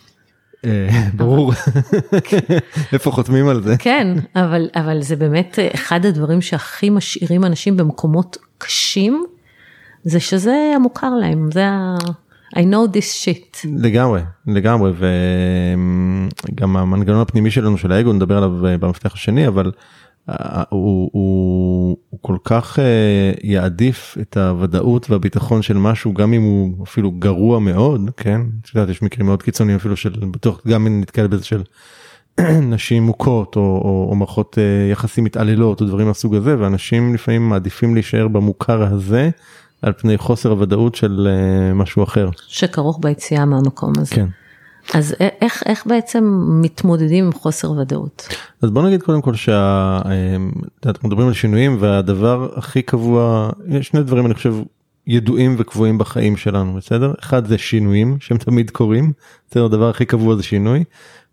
אה, ברור, איפה חותמים על זה? כן, אבל, אבל זה באמת אחד הדברים שהכי משאירים אנשים במקומות קשים, זה שזה המוכר להם, זה ה... I know this shit. לגמרי, לגמרי, וגם המנגנון הפנימי שלנו של האגו נדבר עליו אה, במפתח השני, אבל אה, הוא, הוא, הוא כל כך אה, יעדיף את הוודאות והביטחון של משהו, גם אם הוא אפילו גרוע מאוד, כן? את יודעת, יש מקרים מאוד קיצוניים אפילו של, בטוח, גם אם נתקל בזה של נשים מוכות או, או, או מערכות יחסים מתעללות או דברים מהסוג הזה, ואנשים לפעמים מעדיפים להישאר במוכר הזה. על פני חוסר הוודאות של uh, משהו אחר. שכרוך ביציאה מהמקום הזה. כן. אז איך, איך בעצם מתמודדים עם חוסר ודאות? אז בוא נגיד קודם כל שאנחנו מדברים על שינויים והדבר הכי קבוע, יש שני דברים אני חושב ידועים וקבועים בחיים שלנו בסדר? אחד זה שינויים שהם תמיד קורים, בסדר? הדבר הכי קבוע זה שינוי,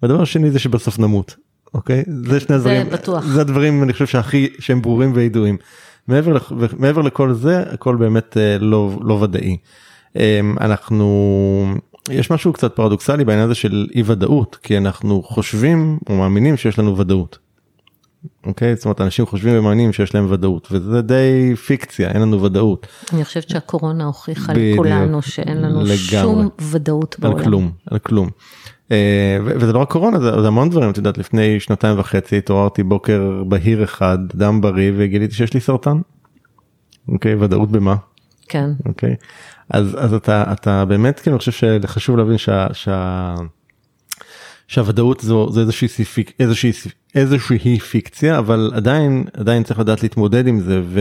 והדבר השני זה שבסוף נמות, אוקיי? זה שני זה הדברים, בטוח. זה הדברים אני חושב שהכי שהם ברורים וידועים. מעבר, לכ- מעבר לכל זה הכל באמת אה, לא, לא ודאי. אה, אנחנו יש משהו קצת פרדוקסלי בעניין הזה של אי ודאות כי אנחנו חושבים או מאמינים שיש לנו ודאות. אוקיי זאת אומרת אנשים חושבים ומאמינים שיש להם ודאות וזה די פיקציה אין לנו ודאות אני חושבת שהקורונה הוכיחה. לכולנו שאין לנו לגמרי. שום ודאות על בעולם. כלום על כלום. אה, וזה לא רק קורונה זה, זה המון דברים את יודעת לפני שנתיים וחצי התעוררתי בוקר בהיר אחד דם בריא וגיליתי שיש לי סרטן. אוקיי ודאות במה כן. אוקיי אז אז אתה אתה באמת כאילו אני חושב שחשוב להבין שה, שה, שהוודאות זו זה איזושהי סיפיק, איזושהי איזושהי פיקציה אבל עדיין עדיין צריך לדעת להתמודד עם זה. ו...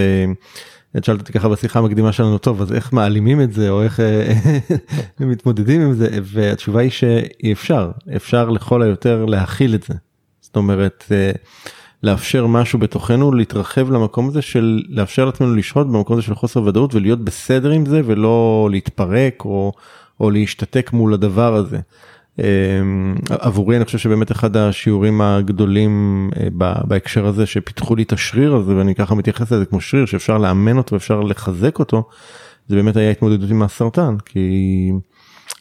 את שאלת אותי ככה בשיחה המקדימה שלנו טוב אז איך מעלימים את זה או איך אה, מתמודדים עם זה והתשובה היא שאי אפשר אפשר לכל היותר להכיל את זה. זאת אומרת אה, לאפשר משהו בתוכנו להתרחב למקום הזה של לאפשר לעצמנו לשהות במקום הזה של חוסר ודאות ולהיות בסדר עם זה ולא להתפרק או, או להשתתק מול הדבר הזה. אמ, עבורי אני חושב שבאמת אחד השיעורים הגדולים אה, בהקשר הזה שפיתחו לי את השריר הזה ואני ככה מתייחס לזה כמו שריר שאפשר לאמן אותו אפשר לחזק אותו זה באמת היה התמודדות עם הסרטן כי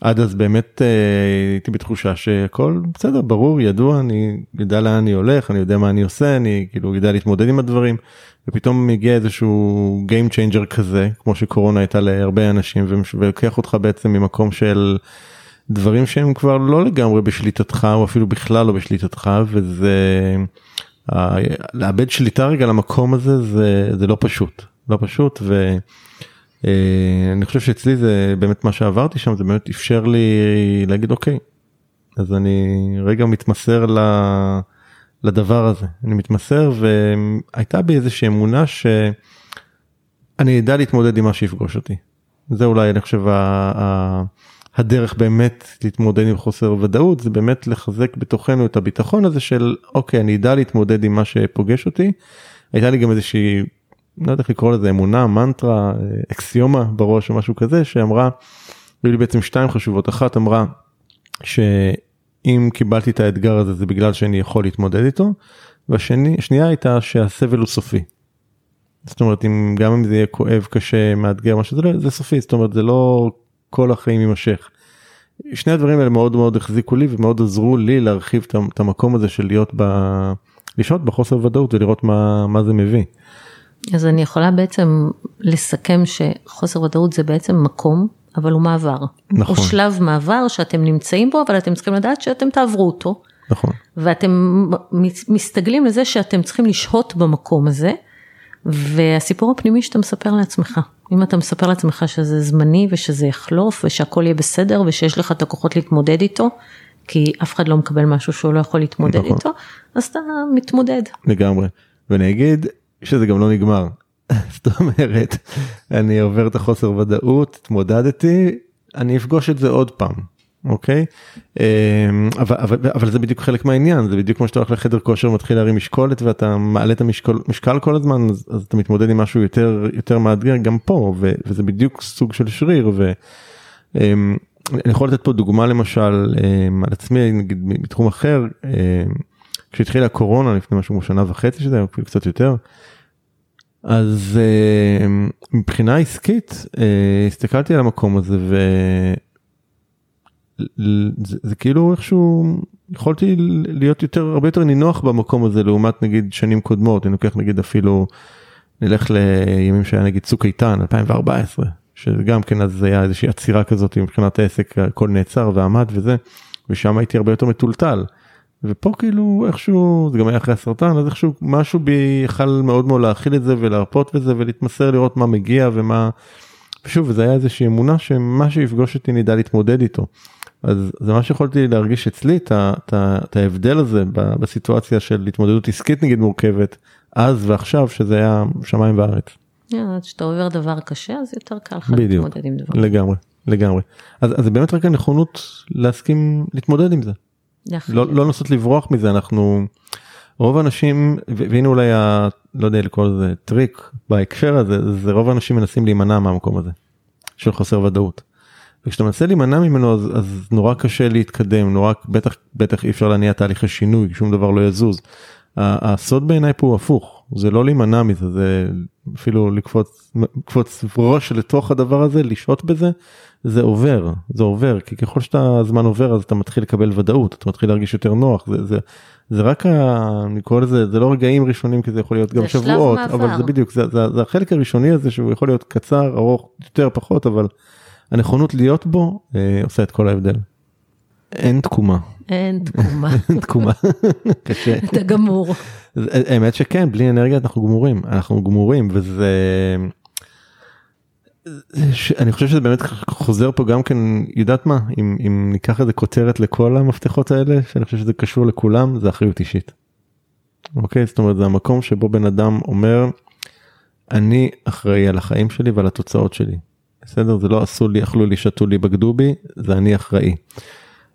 עד אז באמת אה, הייתי בתחושה שהכל בסדר ברור ידוע אני יודע לאן אני הולך אני יודע מה אני עושה אני כאילו יודע להתמודד עם הדברים ופתאום מגיע איזשהו game changer כזה כמו שקורונה הייתה להרבה אנשים ולוקח אותך בעצם ממקום של דברים שהם כבר לא לגמרי בשליטתך או אפילו בכלל לא בשליטתך וזה אה, לאבד שליטה רגע למקום הזה זה זה לא פשוט לא פשוט ואני חושב שאצלי זה באמת מה שעברתי שם זה באמת אפשר לי להגיד אוקיי אז אני רגע מתמסר ל... לדבר הזה אני מתמסר והייתה בי איזושהי אמונה שאני אדע להתמודד עם מה שיפגוש אותי. זה אולי אני חושב ה- הדרך באמת להתמודד עם חוסר ודאות זה באמת לחזק בתוכנו את הביטחון הזה של אוקיי אני אדע להתמודד עם מה שפוגש אותי. הייתה לי גם איזושהי לא יודע איך לקרוא לזה אמונה מנטרה אקסיומה בראש או משהו כזה שאמרה. היו לי בעצם שתיים חשובות אחת אמרה שאם קיבלתי את האתגר הזה זה בגלל שאני יכול להתמודד איתו. והשנייה הייתה שהסבל הוא סופי. זאת אומרת אם גם אם זה יהיה כואב קשה מאתגר מה שזה לא זה סופי זאת אומרת זה לא כל החיים יימשך. שני הדברים האלה מאוד מאוד החזיקו לי ומאוד עזרו לי להרחיב את המקום הזה של להיות ב... לשהות בחוסר ודאות ולראות מה מה זה מביא. אז אני יכולה בעצם לסכם שחוסר ודאות זה בעצם מקום, אבל הוא מעבר. נכון. הוא שלב מעבר שאתם נמצאים בו, אבל אתם צריכים לדעת שאתם תעברו אותו. נכון. ואתם מסתגלים לזה שאתם צריכים לשהות במקום הזה, והסיפור הפנימי שאתה מספר לעצמך. אם אתה מספר לעצמך שזה זמני ושזה יחלוף ושהכל יהיה בסדר ושיש לך את הכוחות להתמודד איתו, כי אף אחד לא מקבל משהו שהוא לא יכול להתמודד נכון. איתו, אז אתה מתמודד. לגמרי. ואני אגיד שזה גם לא נגמר. זאת אומרת אני עובר את החוסר ודאות התמודדתי אני אפגוש את זה עוד פעם אוקיי אמ, אבל, אבל, אבל זה בדיוק חלק מהעניין זה בדיוק כמו שאתה הולך לחדר כושר מתחיל להרים משקולת ואתה מעלה את המשקל משקל כל הזמן אז, אז אתה מתמודד עם משהו יותר יותר מאתגר גם פה ו, וזה בדיוק סוג של שריר. ו, אמ, אני יכול לתת פה דוגמה למשל אמ, על עצמי נגיד מתחום אחר כשהתחילה הקורונה לפני משהו כמו שנה וחצי שזה היה קצת יותר. אז אה, מבחינה עסקית אה, הסתכלתי על המקום הזה וזה זה כאילו איכשהו יכולתי להיות יותר הרבה יותר נינוח במקום הזה לעומת נגיד שנים קודמות אני לוקח נגיד אפילו נלך לימים שהיה נגיד צוק איתן 2014 שגם כן אז היה איזושהי עצירה כזאת מבחינת העסק הכל נעצר ועמד וזה ושם הייתי הרבה יותר מטולטל. ופה כאילו איכשהו זה גם היה אחרי הסרטן אז איכשהו משהו בי יכל מאוד מאוד להכיל את זה ולהרפות בזה ולהתמסר לראות מה מגיע ומה. ושוב זה היה איזושהי אמונה שמה שיפגוש אותי נדע להתמודד איתו. אז זה מה שיכולתי להרגיש אצלי את, ההבדל הזה בסיטואציה של התמודדות עסקית נגיד מורכבת אז ועכשיו שזה היה שמיים וארץ. עד שאתה עובר דבר קשה אז יותר קל לך להתמודד עם דבר. לגמרי לגמרי. אז, אז זה באמת רק הנכונות להסכים להתמודד עם זה. לא, לא לנסות לברוח מזה, אנחנו, רוב האנשים, והנה אולי, ה, לא יודע לקרוא לזה טריק בהקשר הזה, זה רוב האנשים מנסים להימנע מהמקום הזה, של חוסר ודאות. וכשאתה מנסה להימנע ממנו אז, אז נורא קשה להתקדם, נורא, בטח, בטח אי אפשר להניע תהליכי שינוי, שום דבר לא יזוז. הסוד בעיניי פה הוא הפוך, זה לא להימנע מזה, זה אפילו לקפוץ, לקפוץ ראש לתוך הדבר הזה, לשהות בזה, זה עובר, זה עובר, כי ככל שאתה הזמן עובר אז אתה מתחיל לקבל ודאות, אתה מתחיל להרגיש יותר נוח, זה, זה, זה רק, ה, אני קורא לזה, זה לא רגעים ראשונים כי זה יכול להיות גם שבועות. אבל זה בדיוק, זה, זה, זה החלק הראשוני הזה שהוא יכול להיות קצר, ארוך, יותר, פחות, אבל הנכונות להיות בו אה, עושה את כל ההבדל. אין תקומה, אין תקומה, אין תקומה, קשה. אתה גמור. האמת שכן, בלי אנרגיה אנחנו גמורים, אנחנו גמורים וזה... ש- אני חושב שזה באמת חוזר פה גם כן, יודעת מה, אם, אם ניקח איזה כותרת לכל המפתחות האלה, שאני חושב שזה קשור לכולם, זה אחריות אישית. אוקיי? זאת אומרת, זה המקום שבו בן אדם אומר, אני אחראי על החיים שלי ועל התוצאות שלי. בסדר? זה לא עשו לי, אכלו לי, שתו לי, בגדו בי, זה אני אחראי.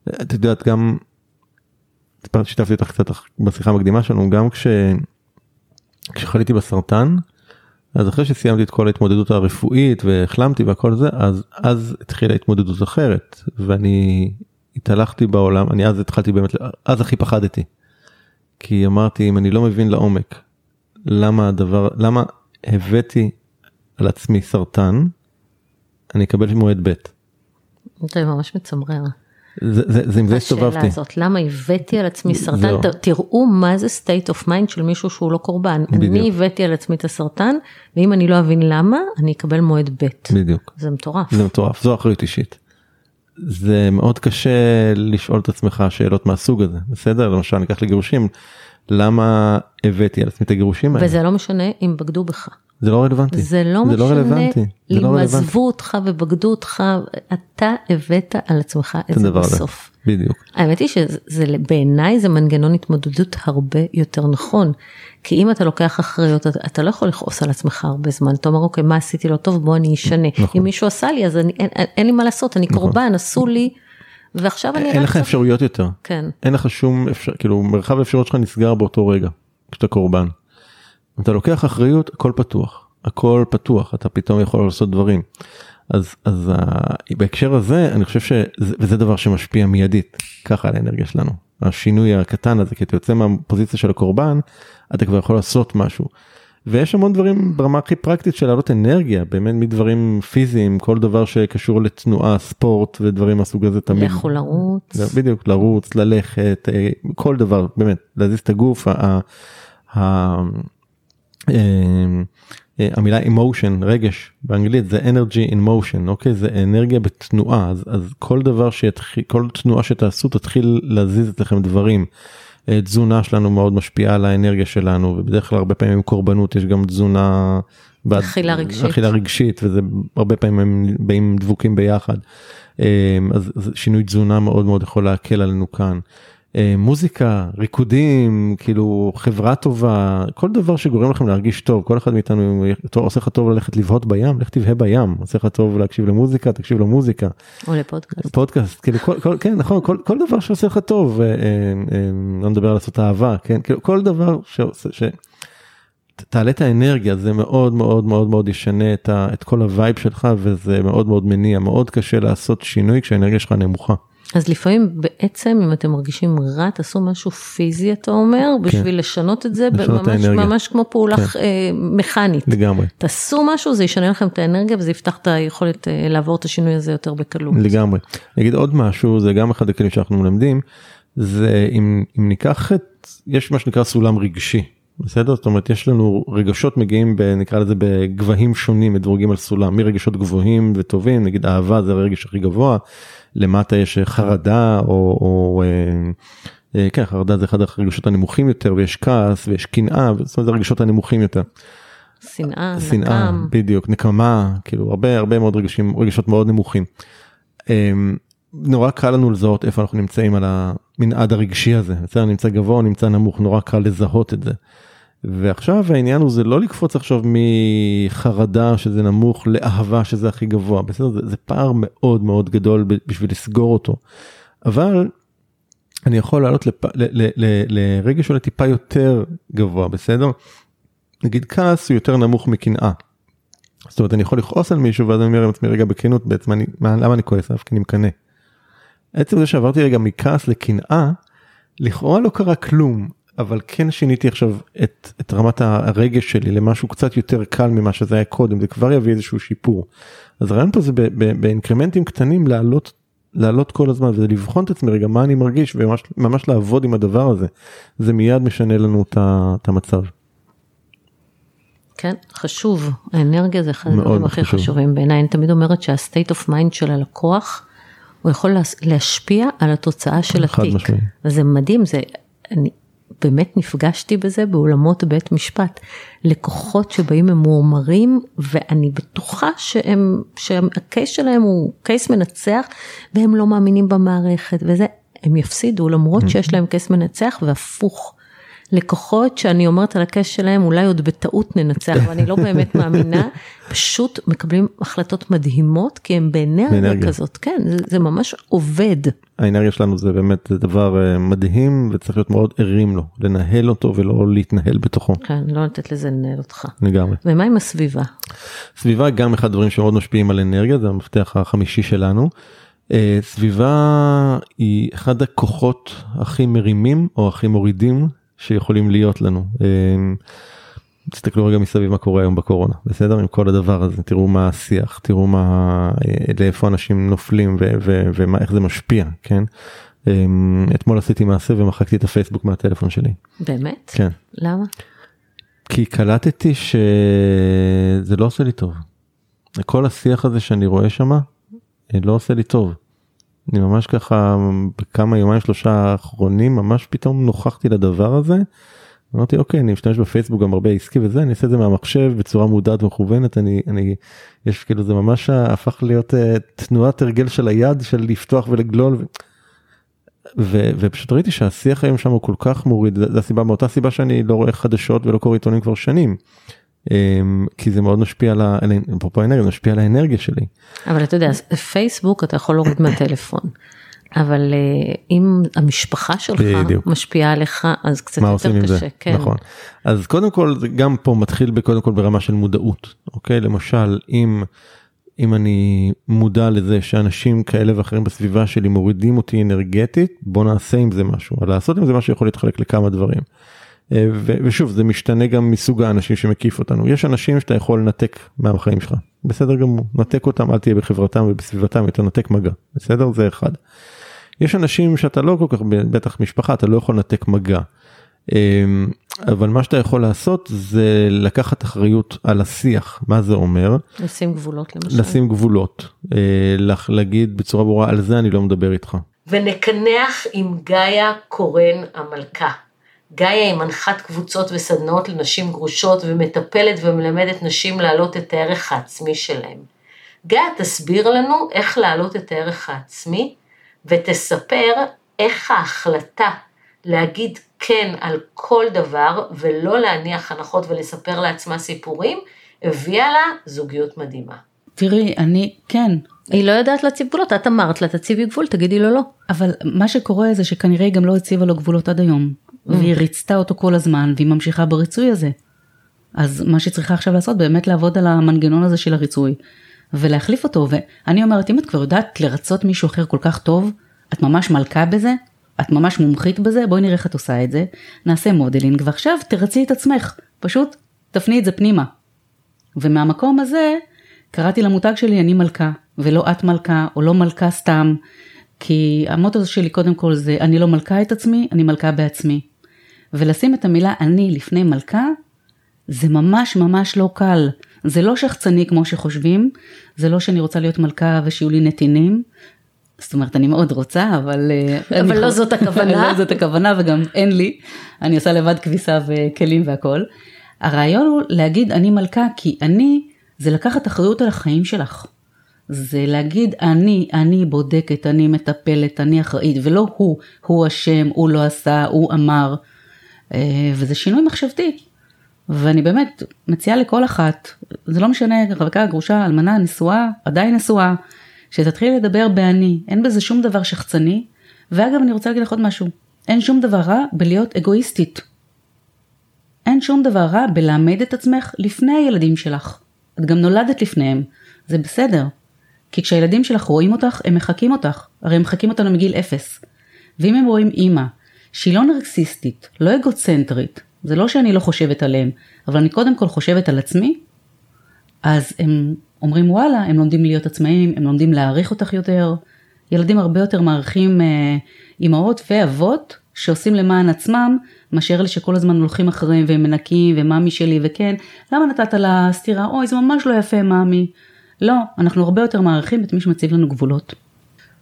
את יודעת, גם שיתפתי אותך קצת בשיחה המקדימה שלנו, גם כש... כשחליתי בסרטן, אז אחרי שסיימתי את כל ההתמודדות הרפואית והחלמתי והכל זה, אז אז התחילה התמודדות אחרת, ואני התהלכתי בעולם, אני אז התחלתי באמת, אז הכי פחדתי. כי אמרתי, אם אני לא מבין לעומק למה הדבר, למה הבאתי על עצמי סרטן, אני אקבל מועד ב'. זה ממש מצמרר. זה, זה, זה עם זה השאלה הסתובבתי. הזאת, למה הבאתי על עצמי סרטן. ת- תראו מה זה state of mind של מישהו שהוא לא קורבן. בדיוק. אני הבאתי על עצמי את הסרטן, ואם אני לא אבין למה, אני אקבל מועד ב'. בדיוק. זה מטורף. זה מטורף, זו אחריות אישית. זה מאוד קשה לשאול את עצמך שאלות מהסוג הזה, בסדר? למשל ניקח לגירושים, למה הבאתי על עצמי את הגירושים האלה? וזה לא משנה אם בגדו בך. זה לא רלוונטי. זה לא זה לא משנה רלוונטי. זה לא אם רלוונטי. עזבו אותך ובגדו אותך, אתה הבאת על עצמך את זה. בסוף. בדיוק. האמת היא שזה בעיניי זה מנגנון התמודדות הרבה יותר נכון. כי אם אתה לוקח אחריות אתה, אתה לא יכול לכעוס על עצמך הרבה זמן אתה אומר אוקיי מה עשיתי לא טוב בוא אני אשנה נכון. אם מישהו עשה לי אז אני, אין, אין, אין לי מה לעשות אני קורבן עשו לי ועכשיו אני אין לך אפשרויות יותר. כן אין לך שום אפשר, כאילו מרחב האפשרויות שלך נסגר באותו רגע, כשאתה קורבן. אתה לוקח אחריות, הכל פתוח. הכל פתוח, אתה פתאום יכול לעשות דברים. אז, אז uh, בהקשר הזה, אני חושב שזה, דבר שמשפיע מיידית, ככה על האנרגיה שלנו. השינוי הקטן הזה, כי אתה יוצא מהפוזיציה של הקורבן, אתה כבר יכול לעשות משהו. ויש המון דברים ברמה הכי פרקטית של להעלות אנרגיה, באמת מדברים פיזיים, כל דבר שקשור לתנועה, ספורט ודברים מהסוג הזה תמיד. לכו לרוץ זה בדיוק לרוץ ללכת אה, כל דבר באמת להזיז את הגוף. אה, אה, המילה emotion רגש באנגלית זה energy in motion אוקיי זה אנרגיה בתנועה אז, אז כל דבר שיתחיל כל תנועה שתעשו תתחיל להזיז אצלכם דברים. אה, תזונה שלנו מאוד משפיעה על האנרגיה שלנו ובדרך כלל הרבה פעמים קורבנות יש גם תזונה. אכילה רגשית. אכילה רגשית וזה הרבה פעמים הם באים דבוקים ביחד. אז, אז שינוי תזונה מאוד מאוד יכול להקל עלינו כאן. אה, מוזיקה, ריקודים, כאילו חברה טובה, כל דבר שגורם לכם להרגיש טוב, כל אחד מאיתנו עושה לך טוב ללכת לבהות בים, לך תבהה בים, עושה לך טוב להקשיב למוזיקה, תקשיב למוזיקה, או לפודקאסט. פודקאסט, כאילו כל, כל, כן נכון, כל, כל דבר שעושה לך טוב, אה, אה, אה, לא נדבר על לעשות אהבה, כן, כאילו כל דבר שעושה, ש... תעלה את האנרגיה זה מאוד מאוד מאוד מאוד ישנה את, ה, את כל ה vibe שלך וזה מאוד מאוד מניע. מאוד קשה לעשות שינוי כשהאנרגיה שלך נמוכה. אז לפעמים בעצם אם אתם מרגישים רע תעשו משהו פיזי אתה אומר בשביל לשנות את זה כן. לשנות ממש. ממש כמו פעולה כן. אה, מכנית. לגמרי. תעשו משהו זה ישנה לכם את האנרגיה וזה יפתח את היכולת אה, לעבור את השינוי הזה יותר בקלות. לגמרי. אני אגיד עוד משהו זה גם אחד הכלים שאנחנו מלמדים זה אם, אם ניקח את יש מה שנקרא סולם רגשי בסדר זאת אומרת יש לנו רגשות מגיעים ב, נקרא לזה בגבהים שונים מדורגים על סולם מרגשות גבוהים וטובים נגיד אהבה זה הרגש הכי גבוה למטה יש חרדה או, או אה, אה, כן חרדה זה אחד הרגשות הנמוכים יותר ויש כעס ויש קנאה זאת אומרת זה הרגשות הנמוכים יותר. שנאה, שנאה, נקם. בדיוק, נקמה, כאילו הרבה הרבה מאוד רגשים, רגשות מאוד נמוכים. אמ, נורא קל לנו לזהות איפה אנחנו נמצאים על המנעד הרגשי הזה, בסדר, נמצא גבוה, נמצא נמוך, נורא קל לזהות את זה. ועכשיו העניין הוא זה לא לקפוץ עכשיו מחרדה שזה נמוך לאהבה שזה הכי גבוה, בסדר? זה, זה פער מאוד מאוד גדול בשביל לסגור אותו. אבל אני יכול לעלות לפ... ל... ל... ל... לרגש עולה טיפה יותר גבוה, בסדר? נגיד כעס הוא יותר נמוך מקנאה. זאת אומרת אני יכול לכעוס על מישהו ואז אני אומר לעצמי רגע בכנות בעצם אני, מה, למה אני כועס עליו? כי אני מקנא. עצם זה שעברתי רגע מכעס לקנאה, לכאורה לא קרה כלום, אבל כן שיניתי עכשיו את, את רמת הרגש שלי למשהו קצת יותר קל ממה שזה היה קודם, זה כבר יביא איזשהו שיפור. אז הרעיון פה זה ב- ב- באינקרמנטים קטנים לעלות לעלות כל הזמן ולבחון את עצמי רגע מה אני מרגיש וממש ממש לעבוד עם הדבר הזה זה מיד משנה לנו את את המצב. כן, חשוב. האנרגיה זה אחד הדברים הכי חשוב. חשובים בעיניי. אני תמיד אומרת שה-state of mind של הלקוח, הוא יכול להשפיע על התוצאה של התיק. משמעי. וזה מדהים, זה, אני באמת נפגשתי בזה באולמות בית משפט. לקוחות שבאים ממורמרים, ואני בטוחה שהם, שהקייס שלהם הוא קייס מנצח, והם לא מאמינים במערכת, וזה, הם יפסידו למרות שיש להם קייס מנצח, והפוך. לקוחות שאני אומרת על הקש שלהם אולי עוד בטעות ננצח ואני לא באמת מאמינה, פשוט מקבלים החלטות מדהימות כי הם באנרגיה. כזאת, כן, זה, זה ממש עובד. האנרגיה שלנו זה באמת זה דבר אה, מדהים וצריך להיות מאוד ערים לו לנהל אותו ולא להתנהל בתוכו כן, לא לתת לזה לנהל אותך. לגמרי. ומה עם הסביבה? סביבה גם אחד הדברים שמאוד משפיעים על אנרגיה זה המפתח החמישי שלנו. אה, סביבה היא אחד הכוחות הכי מרימים או הכי מורידים שיכולים להיות לנו. אה, תסתכלו רגע מסביב מה קורה היום בקורונה בסדר עם כל הדבר הזה תראו מה השיח תראו מה אה, לאיפה אנשים נופלים ו- ו- ומה איך זה משפיע כן. אה, אתמול עשיתי מעשה ומחקתי את הפייסבוק מהטלפון שלי באמת? כן למה? כי קלטתי שזה לא עושה לי טוב. כל השיח הזה שאני רואה שם לא עושה לי טוב. אני ממש ככה בכמה יומיים שלושה האחרונים ממש פתאום נוכחתי לדבר הזה. אמרתי אוקיי אני משתמש בפייסבוק גם הרבה עסקי וזה אני אעשה את זה מהמחשב בצורה מודעת ומכוונת אני אני יש כאילו זה ממש הפך להיות uh, תנועת הרגל של היד של לפתוח ולגלול. ו... ו, ופשוט ראיתי שהשיח היום שם הוא כל כך מוריד זה הסיבה מאותה סיבה שאני לא רואה חדשות ולא קורא עיתונים כבר שנים. אמ, כי זה מאוד משפיע על ה- אפרופו האנרגיה זה משפיע על האנרגיה שלי. אבל אתה יודע, פייסבוק אתה יכול להוריד מהטלפון. אבל אה, אם המשפחה שלך בדיוק. משפיעה עליך אז קצת מה יותר עושים עם קשה, זה כן. נכון אז קודם כל גם פה מתחיל בקודם כל ברמה של מודעות אוקיי למשל אם אם אני מודע לזה שאנשים כאלה ואחרים בסביבה שלי מורידים אותי אנרגטית בוא נעשה עם זה משהו לעשות עם זה משהו יכול להתחלק לכמה דברים. אה, ו- ושוב זה משתנה גם מסוג האנשים שמקיף אותנו יש אנשים שאתה יכול לנתק מהחיים שלך בסדר גמור נתק אותם אל תהיה בחברתם ובסביבתם יותר נתק מגע בסדר זה אחד. יש אנשים שאתה לא כל כך בטח משפחה אתה לא יכול לנתק מגע. אמ, אבל מה שאתה יכול לעשות זה לקחת אחריות על השיח מה זה אומר לשים גבולות למשל. לשים גבולות אה, לך- להגיד בצורה ברורה על זה אני לא מדבר איתך. ונקנח עם גאיה קורן המלכה. גאיה היא מנחת קבוצות וסדנאות לנשים גרושות ומטפלת ומלמדת נשים להעלות את הערך העצמי שלהם. גאיה תסביר לנו איך להעלות את הערך העצמי ותספר איך ההחלטה להגיד כן על כל דבר ולא להניח הנחות ולספר לעצמה סיפורים הביאה לה זוגיות מדהימה. תראי, אני, כן, היא לא יודעת להציב גבולות, את אמרת לה תציבי גבול, תגידי לו לא. אבל מה שקורה זה שכנראה היא גם לא הציבה לו גבולות עד היום. והיא ריצתה אותו כל הזמן, והיא ממשיכה בריצוי הזה. אז מה שצריכה עכשיו לעשות, באמת לעבוד על המנגנון הזה של הריצוי, ולהחליף אותו. ואני אומרת, אם את כבר יודעת לרצות מישהו אחר כל כך טוב, את ממש מלכה בזה, את ממש מומחית בזה, בואי נראה איך את עושה את זה, נעשה modeling, ועכשיו תרצי את עצמך, פשוט תפני את זה פנימה. ומהמקום הזה, קראתי למותג שלי אני מלכה, ולא את מלכה, או לא מלכה סתם, כי המוטו שלי קודם כל זה אני לא מלכה את עצמי, אני מלכה בעצמי. ולשים את המילה אני לפני מלכה, זה ממש ממש לא קל. זה לא שחצני כמו שחושבים, זה לא שאני רוצה להיות מלכה ושיהיו לי נתינים. זאת אומרת, אני מאוד רוצה, אבל... אה, אבל לא זאת הכוונה. לא זאת הכוונה וגם אין לי. אני עושה לבד כביסה וכלים והכל. הרעיון הוא להגיד אני מלכה, כי אני זה לקחת אחריות על החיים שלך. זה להגיד אני, אני בודקת, אני מטפלת, אני אחראית, ולא הוא, הוא אשם, הוא לא עשה, הוא אמר. אה, וזה שינוי מחשבתי. ואני באמת מציעה לכל אחת, זה לא משנה, רווקה, גרושה, אלמנה, נשואה, עדיין נשואה, שתתחיל לדבר באני, אין בזה שום דבר שחצני. ואגב, אני רוצה להגיד לך עוד משהו, אין שום דבר רע בלהיות אגואיסטית. אין שום דבר רע בלעמד את עצמך לפני הילדים שלך. את גם נולדת לפניהם, זה בסדר. כי כשהילדים שלך רואים אותך, הם מחקים אותך. הרי הם מחקים אותנו מגיל אפס. ואם הם רואים אימא, שהיא לא נרקסיסטית, לא אגוצנטרית, זה לא שאני לא חושבת עליהם, אבל אני קודם כל חושבת על עצמי, אז הם אומרים וואלה, הם לומדים להיות עצמאים, הם לומדים להעריך אותך יותר. ילדים הרבה יותר מעריכים אה, אימהות ואבות שעושים למען עצמם, מאשר אלה שכל הזמן הולכים אחריהם והם מנקים ומאמי שלי וכן, למה נתת לה סטירה? אוי זה ממש לא יפה מאמי. לא, אנחנו הרבה יותר מעריכים את מי שמציב לנו גבולות.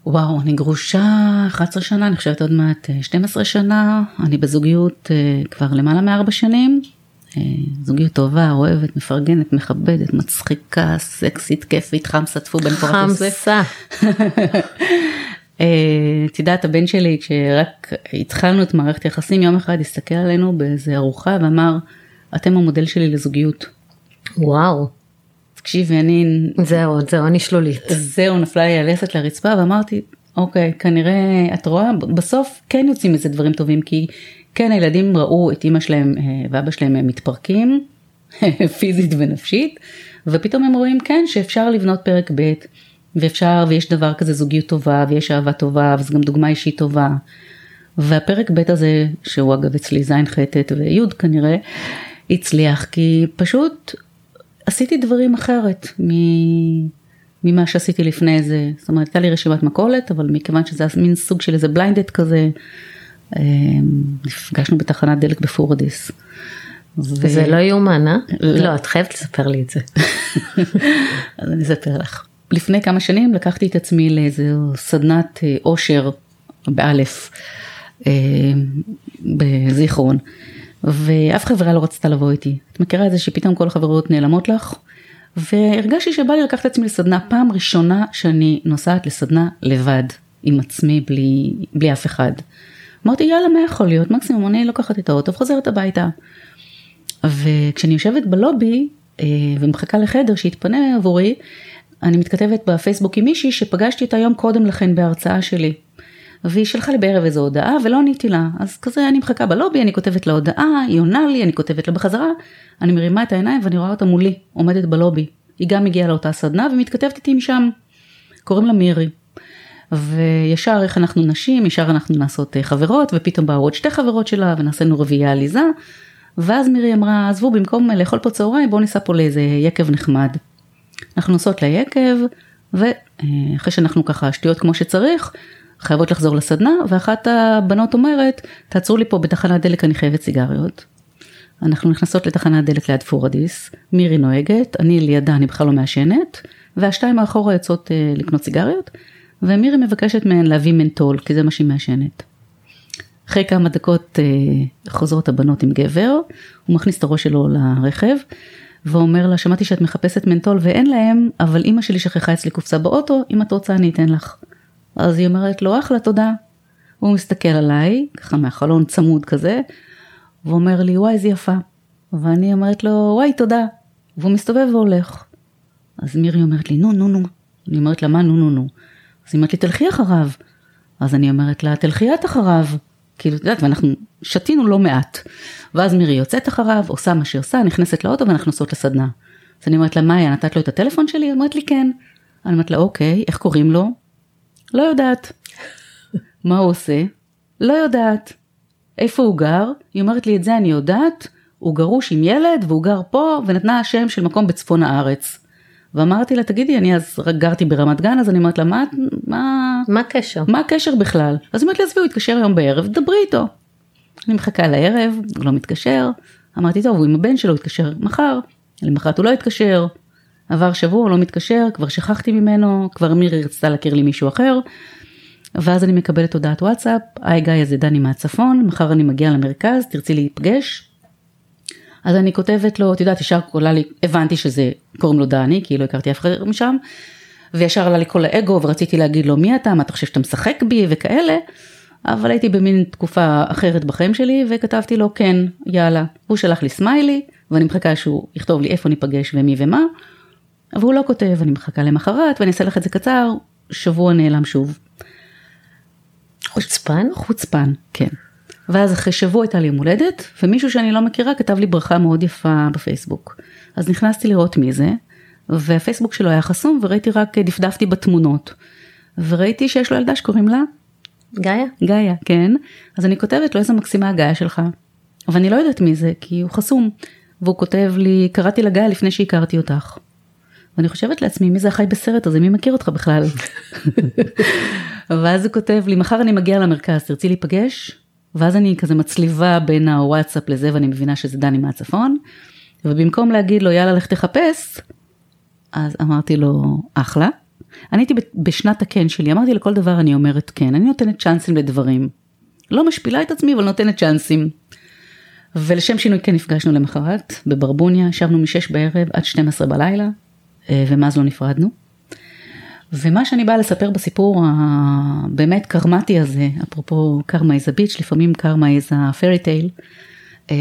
וואו, אני גרושה 11 שנה, אני חושבת עוד מעט 12 שנה, אני בזוגיות אה, כבר למעלה מארבע שנים. אה, זוגיות טובה, אוהבת, מפרגנת, מכבדת, מצחיקה, סקסית, כיפית, חמסה, טפו בן פורת יוסף. חמסה. אה, את יודעת, הבן שלי, כשרק התחלנו את מערכת היחסים, יום אחד הסתכל עלינו באיזה ארוחה ואמר, אתם המודל שלי לזוגיות. וואו. תקשיבי, אני... זהו, זהו, אני שלולית. זהו, נפלה לי הלסת לרצפה ואמרתי, אוקיי, כנראה, את רואה, בסוף כן יוצאים מזה דברים טובים, כי כן, הילדים ראו את אימא שלהם אה, ואבא שלהם הם מתפרקים, פיזית ונפשית, ופתאום הם רואים כן שאפשר לבנות פרק ב', ואפשר, ויש דבר כזה זוגיות טובה, ויש אהבה טובה, וזו גם דוגמה אישית טובה. והפרק ב' הזה, שהוא אגב אצלי ז' ח' ט' וי' כנראה, הצליח, כי פשוט עשיתי דברים אחרת ממה שעשיתי לפני זה. זאת אומרת, הייתה לי רשימת מכולת, אבל מכיוון שזה מין סוג של איזה בליינדד כזה, נפגשנו בתחנת דלק בפורדיס. וזה לא יאומן, אה? לא, את חייבת לספר לי את זה. אז אני אספר לך. לפני כמה שנים לקחתי את עצמי לאיזה סדנת עושר באלף בזיכרון. ואף חברה לא רצתה לבוא איתי. את מכירה את זה שפתאום כל החברות נעלמות לך? והרגשתי שבא לי לקחת את עצמי לסדנה פעם ראשונה שאני נוסעת לסדנה לבד, עם עצמי, בלי, בלי אף אחד. אמרתי יאללה מה יכול להיות, מקסימום אני לוקחת את האוטו וחוזרת הביתה. וכשאני יושבת בלובי אה, ומחכה לחדר שיתפנה עבורי, אני מתכתבת בפייסבוק עם מישהי שפגשתי אותה יום קודם לכן בהרצאה שלי. והיא שלחה לי בערב איזו הודעה ולא עניתי לה, אז כזה אני מחכה בלובי, אני כותבת לה הודעה, היא עונה לי, אני כותבת לה בחזרה, אני מרימה את העיניים ואני רואה אותה מולי, עומדת בלובי. היא גם הגיעה לאותה סדנה ומתכתבת איתי משם. קוראים לה מירי. וישר איך אנחנו נשים, ישר אנחנו נעשות אה, חברות, ופתאום באו עוד שתי חברות שלה ונעשינו רביעייה עליזה. ואז מירי אמרה, עזבו, במקום לאכול פה צהריים, בואו ניסע פה לאיזה יקב נחמד. אנחנו נוסעות ליקב, ואחרי שאנחנו ככה שטויות כמו שצריך, חייבות לחזור לסדנה, ואחת הבנות אומרת, תעצרו לי פה בתחנת דלק, אני חייבת סיגריות. אנחנו נכנסות לתחנת דלק ליד פורדיס, מירי נוהגת, אני לידה, אני בכלל לא מעשנת, והשתיים האחורה יוצאות אה, לקנות סיגריות, ומירי מבקשת מהן להביא מנטול, כי זה מה שהיא מעשנת. אחרי כמה דקות אה, חוזרות הבנות עם גבר, הוא מכניס את הראש שלו לרכב, ואומר לה, שמעתי שאת מחפשת מנטול ואין להם, אבל אימא שלי שכחה אצלי קופסה באוטו, אם את רוצה אני אתן לך. אז היא אומרת לו, אחלה, תודה. הוא מסתכל עליי, ככה מהחלון צמוד כזה, ואומר לי, וואי, איזה יפה. ואני אומרת לו, וואי, תודה. והוא מסתובב והולך. אז מירי אומרת לי, נו, נו, נו. אני אומרת לה, מה נו, נו, נו? אז היא אומרת לי, תלכי אחריו. אז אני אומרת לה, תלכי את אחריו. כאילו, את יודעת, ואנחנו שתינו לא מעט. ואז מירי יוצאת אחריו, עושה מה שהיא עושה, נכנסת לאוטו ואנחנו נוסעות לסדנה. אז אני אומרת לה, מאיה, נתת לו את הטלפון שלי? היא אומרת לי, כן. אני אומרת לה, אוקיי, איך קוראים לו? לא יודעת. מה הוא עושה? לא יודעת. איפה הוא גר? היא אומרת לי, את זה אני יודעת, הוא גרוש עם ילד והוא גר פה, ונתנה שם של מקום בצפון הארץ. ואמרתי לה, תגידי, אני אז גרתי ברמת גן, אז אני אומרת לה, מה, מה, מה הקשר? מה הקשר בכלל? אז היא אומרת לי, עזבי, הוא יתקשר היום בערב, דברי איתו. אני מחכה לערב, הוא לא מתקשר. אמרתי, טוב, הוא עם הבן שלו, יתקשר מחר. למחרת הוא לא יתקשר. עבר שבוע, לא מתקשר, כבר שכחתי ממנו, כבר מירי רצתה להכיר לי מישהו אחר. ואז אני מקבלת הודעת וואטסאפ, היי גיא, זה דני מהצפון, מחר אני מגיעה למרכז, תרצי להיפגש? אז אני כותבת לו, את יודעת, ישר עולה לי, הבנתי שזה, קוראים לו דני, כי לא הכרתי אף אחד משם, וישר עלה לי כל האגו, ורציתי להגיד לו, מי אתה, מה אתה חושב שאתה משחק בי, וכאלה, אבל הייתי במין תקופה אחרת בחיים שלי, וכתבתי לו, כן, יאללה. הוא שלח לי סמיילי, ואני מחכה שהוא יכתוב לי איפה ניפגש ומי ומה, והוא לא כותב, אני מחכה למחרת ואני אעשה לך את זה קצר, שבוע נעלם שוב. חוצפן? חוצפן, כן. ואז אחרי שבוע הייתה לי יום הולדת, ומישהו שאני לא מכירה כתב לי ברכה מאוד יפה בפייסבוק. אז נכנסתי לראות מי זה, והפייסבוק שלו היה חסום, וראיתי רק, דפדפתי בתמונות. וראיתי שיש לו ילדה שקוראים לה גאיה? גאיה, כן. אז אני כותבת לו איזה מקסימה הגאיה שלך. אבל אני לא יודעת מי זה, כי הוא חסום. והוא כותב לי, קראתי לגאיה לפני שהכרתי אותך. ואני חושבת לעצמי, מי זה החי בסרט הזה, מי מכיר אותך בכלל? ואז הוא כותב לי, מחר אני מגיע למרכז, תרצי להיפגש? ואז אני כזה מצליבה בין הוואטסאפ לזה, ואני מבינה שזה דני מהצפון. ובמקום להגיד לו, יאללה, לך תחפש, אז אמרתי לו, אחלה. אני הייתי בשנת הכן שלי, אמרתי לכל דבר אני אומרת כן, אני נותנת צ'אנסים לדברים. לא משפילה את עצמי, אבל נותנת צ'אנסים. ולשם שינוי כן נפגשנו למחרת, בברבוניה, ישבנו מ-6 בערב עד 12 בלילה, ומאז לא נפרדנו. ומה שאני באה לספר בסיפור הבאמת קרמטי הזה, אפרופו קרמה איזה ביץ', לפעמים קרמה איזה פרי טייל,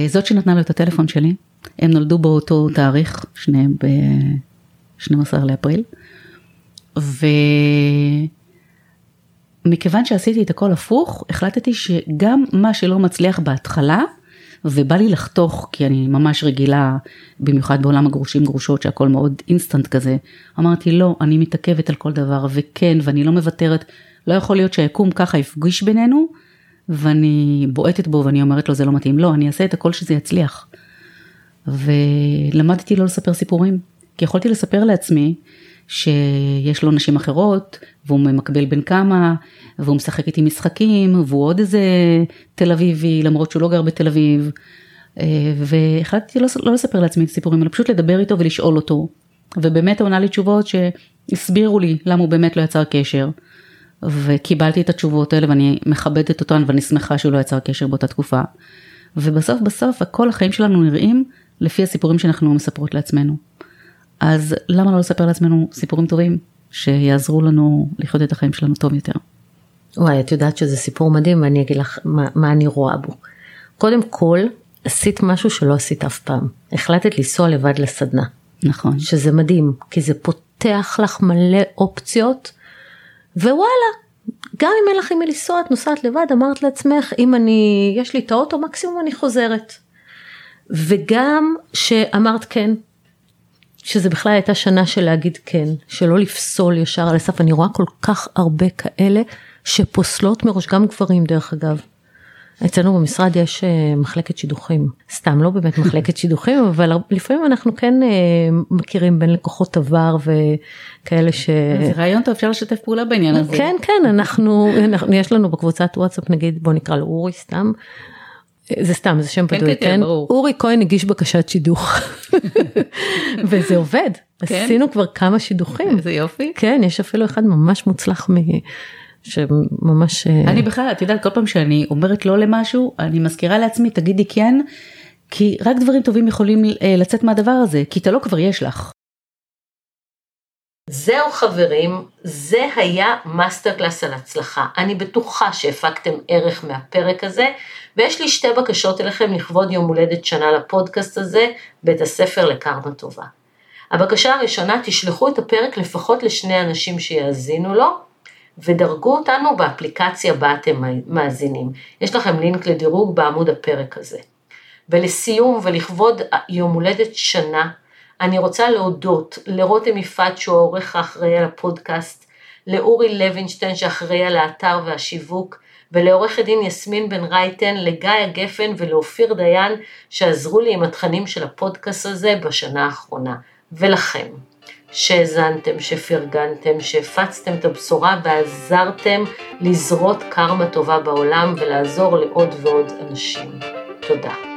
זאת שנתנה לו את הטלפון שלי, הם נולדו באותו תאריך, שניהם ב-12 לאפריל, ומכיוון שעשיתי את הכל הפוך, החלטתי שגם מה שלא מצליח בהתחלה, ובא לי לחתוך, כי אני ממש רגילה, במיוחד בעולם הגרושים גרושות, שהכל מאוד אינסטנט כזה. אמרתי, לא, אני מתעכבת על כל דבר, וכן, ואני לא מוותרת. לא יכול להיות שהיקום ככה יפגיש בינינו, ואני בועטת בו ואני אומרת לו, זה לא מתאים. לא, אני אעשה את הכל שזה יצליח. ולמדתי לא לספר סיפורים, כי יכולתי לספר לעצמי שיש לו נשים אחרות, והוא ממקבל בין כמה, והוא משחק איתי משחקים, והוא עוד איזה תל אביבי, למרות שהוא לא גר בתל אביב. אה, והחלטתי לא, לא לספר לעצמי את הסיפורים, אלא פשוט לדבר איתו ולשאול אותו. ובאמת הוא ענה לי תשובות שהסבירו לי למה הוא באמת לא יצר קשר. וקיבלתי את התשובות האלה ואני מכבדת אותן ואני שמחה שהוא לא יצר קשר באותה תקופה. ובסוף בסוף כל החיים שלנו נראים לפי הסיפורים שאנחנו מספרות לעצמנו. אז למה לא לספר לעצמנו סיפורים טובים שיעזרו לנו לחיות את החיים שלנו טוב יותר. וואי, את יודעת שזה סיפור מדהים ואני אגיד לך מה, מה אני רואה בו. קודם כל, עשית משהו שלא עשית אף פעם. החלטת לנסוע לבד לסדנה. נכון. שזה מדהים, כי זה פותח לך מלא אופציות, ווואלה, גם אם אין לך עם מי לנסוע, את נוסעת לבד, אמרת לעצמך, אם אני, יש לי את האוטו, מקסימום אני חוזרת. וגם שאמרת כן, שזה בכלל הייתה שנה של להגיד כן, שלא לפסול ישר על הסף, אני רואה כל כך הרבה כאלה שפוסלות מראש, גם גברים דרך אגב. אצלנו במשרד יש אה, מחלקת שידוכים, סתם לא באמת מחלקת שידוכים, אבל לפעמים אנחנו כן אה, מכירים בין לקוחות עבר וכאלה ש... זה רעיון טוב, אפשר לשתף פעולה בעניין הזה. כן, כן, אנחנו, אנחנו יש לנו בקבוצת וואטסאפ נגיד, בוא נקרא לו אורי סתם, זה סתם, זה שם כן, פדוי, כן, כן, ברור. אורי כהן הגיש בקשת שידוך. וזה עובד, כן? עשינו כבר כמה שידוכים. איזה יופי. כן, יש אפילו אחד ממש מוצלח מ... שממש... אה, אני בכלל, את יודעת, כל פעם שאני אומרת לא למשהו, אני מזכירה לעצמי, תגידי כן, כי רק דברים טובים יכולים אה, לצאת מהדבר הזה, כי את הלא כבר יש לך. זהו חברים, זה היה מאסטר קלאס על הצלחה. אני בטוחה שהפקתם ערך מהפרק הזה, ויש לי שתי בקשות אליכם לכבוד יום הולדת שנה לפודקאסט הזה, בית הספר לקרמה טובה. הבקשה הראשונה, תשלחו את הפרק לפחות לשני אנשים שיאזינו לו, ודרגו אותנו באפליקציה בה אתם מאזינים. יש לכם לינק לדירוג בעמוד הפרק הזה. ולסיום ולכבוד יום הולדת שנה, אני רוצה להודות לרותם יפעת שהוא העורך האחראי על הפודקאסט, לאורי לוינשטיין שאחראי על האתר והשיווק, ולעורכת דין יסמין בן רייטן, לגיא גפן ולאופיר דיין שעזרו לי עם התכנים של הפודקאסט הזה בשנה האחרונה. ולכם, שהאזנתם, שפרגנתם, שהפצתם את הבשורה ועזרתם לזרות קרמה טובה בעולם ולעזור לעוד ועוד אנשים. תודה.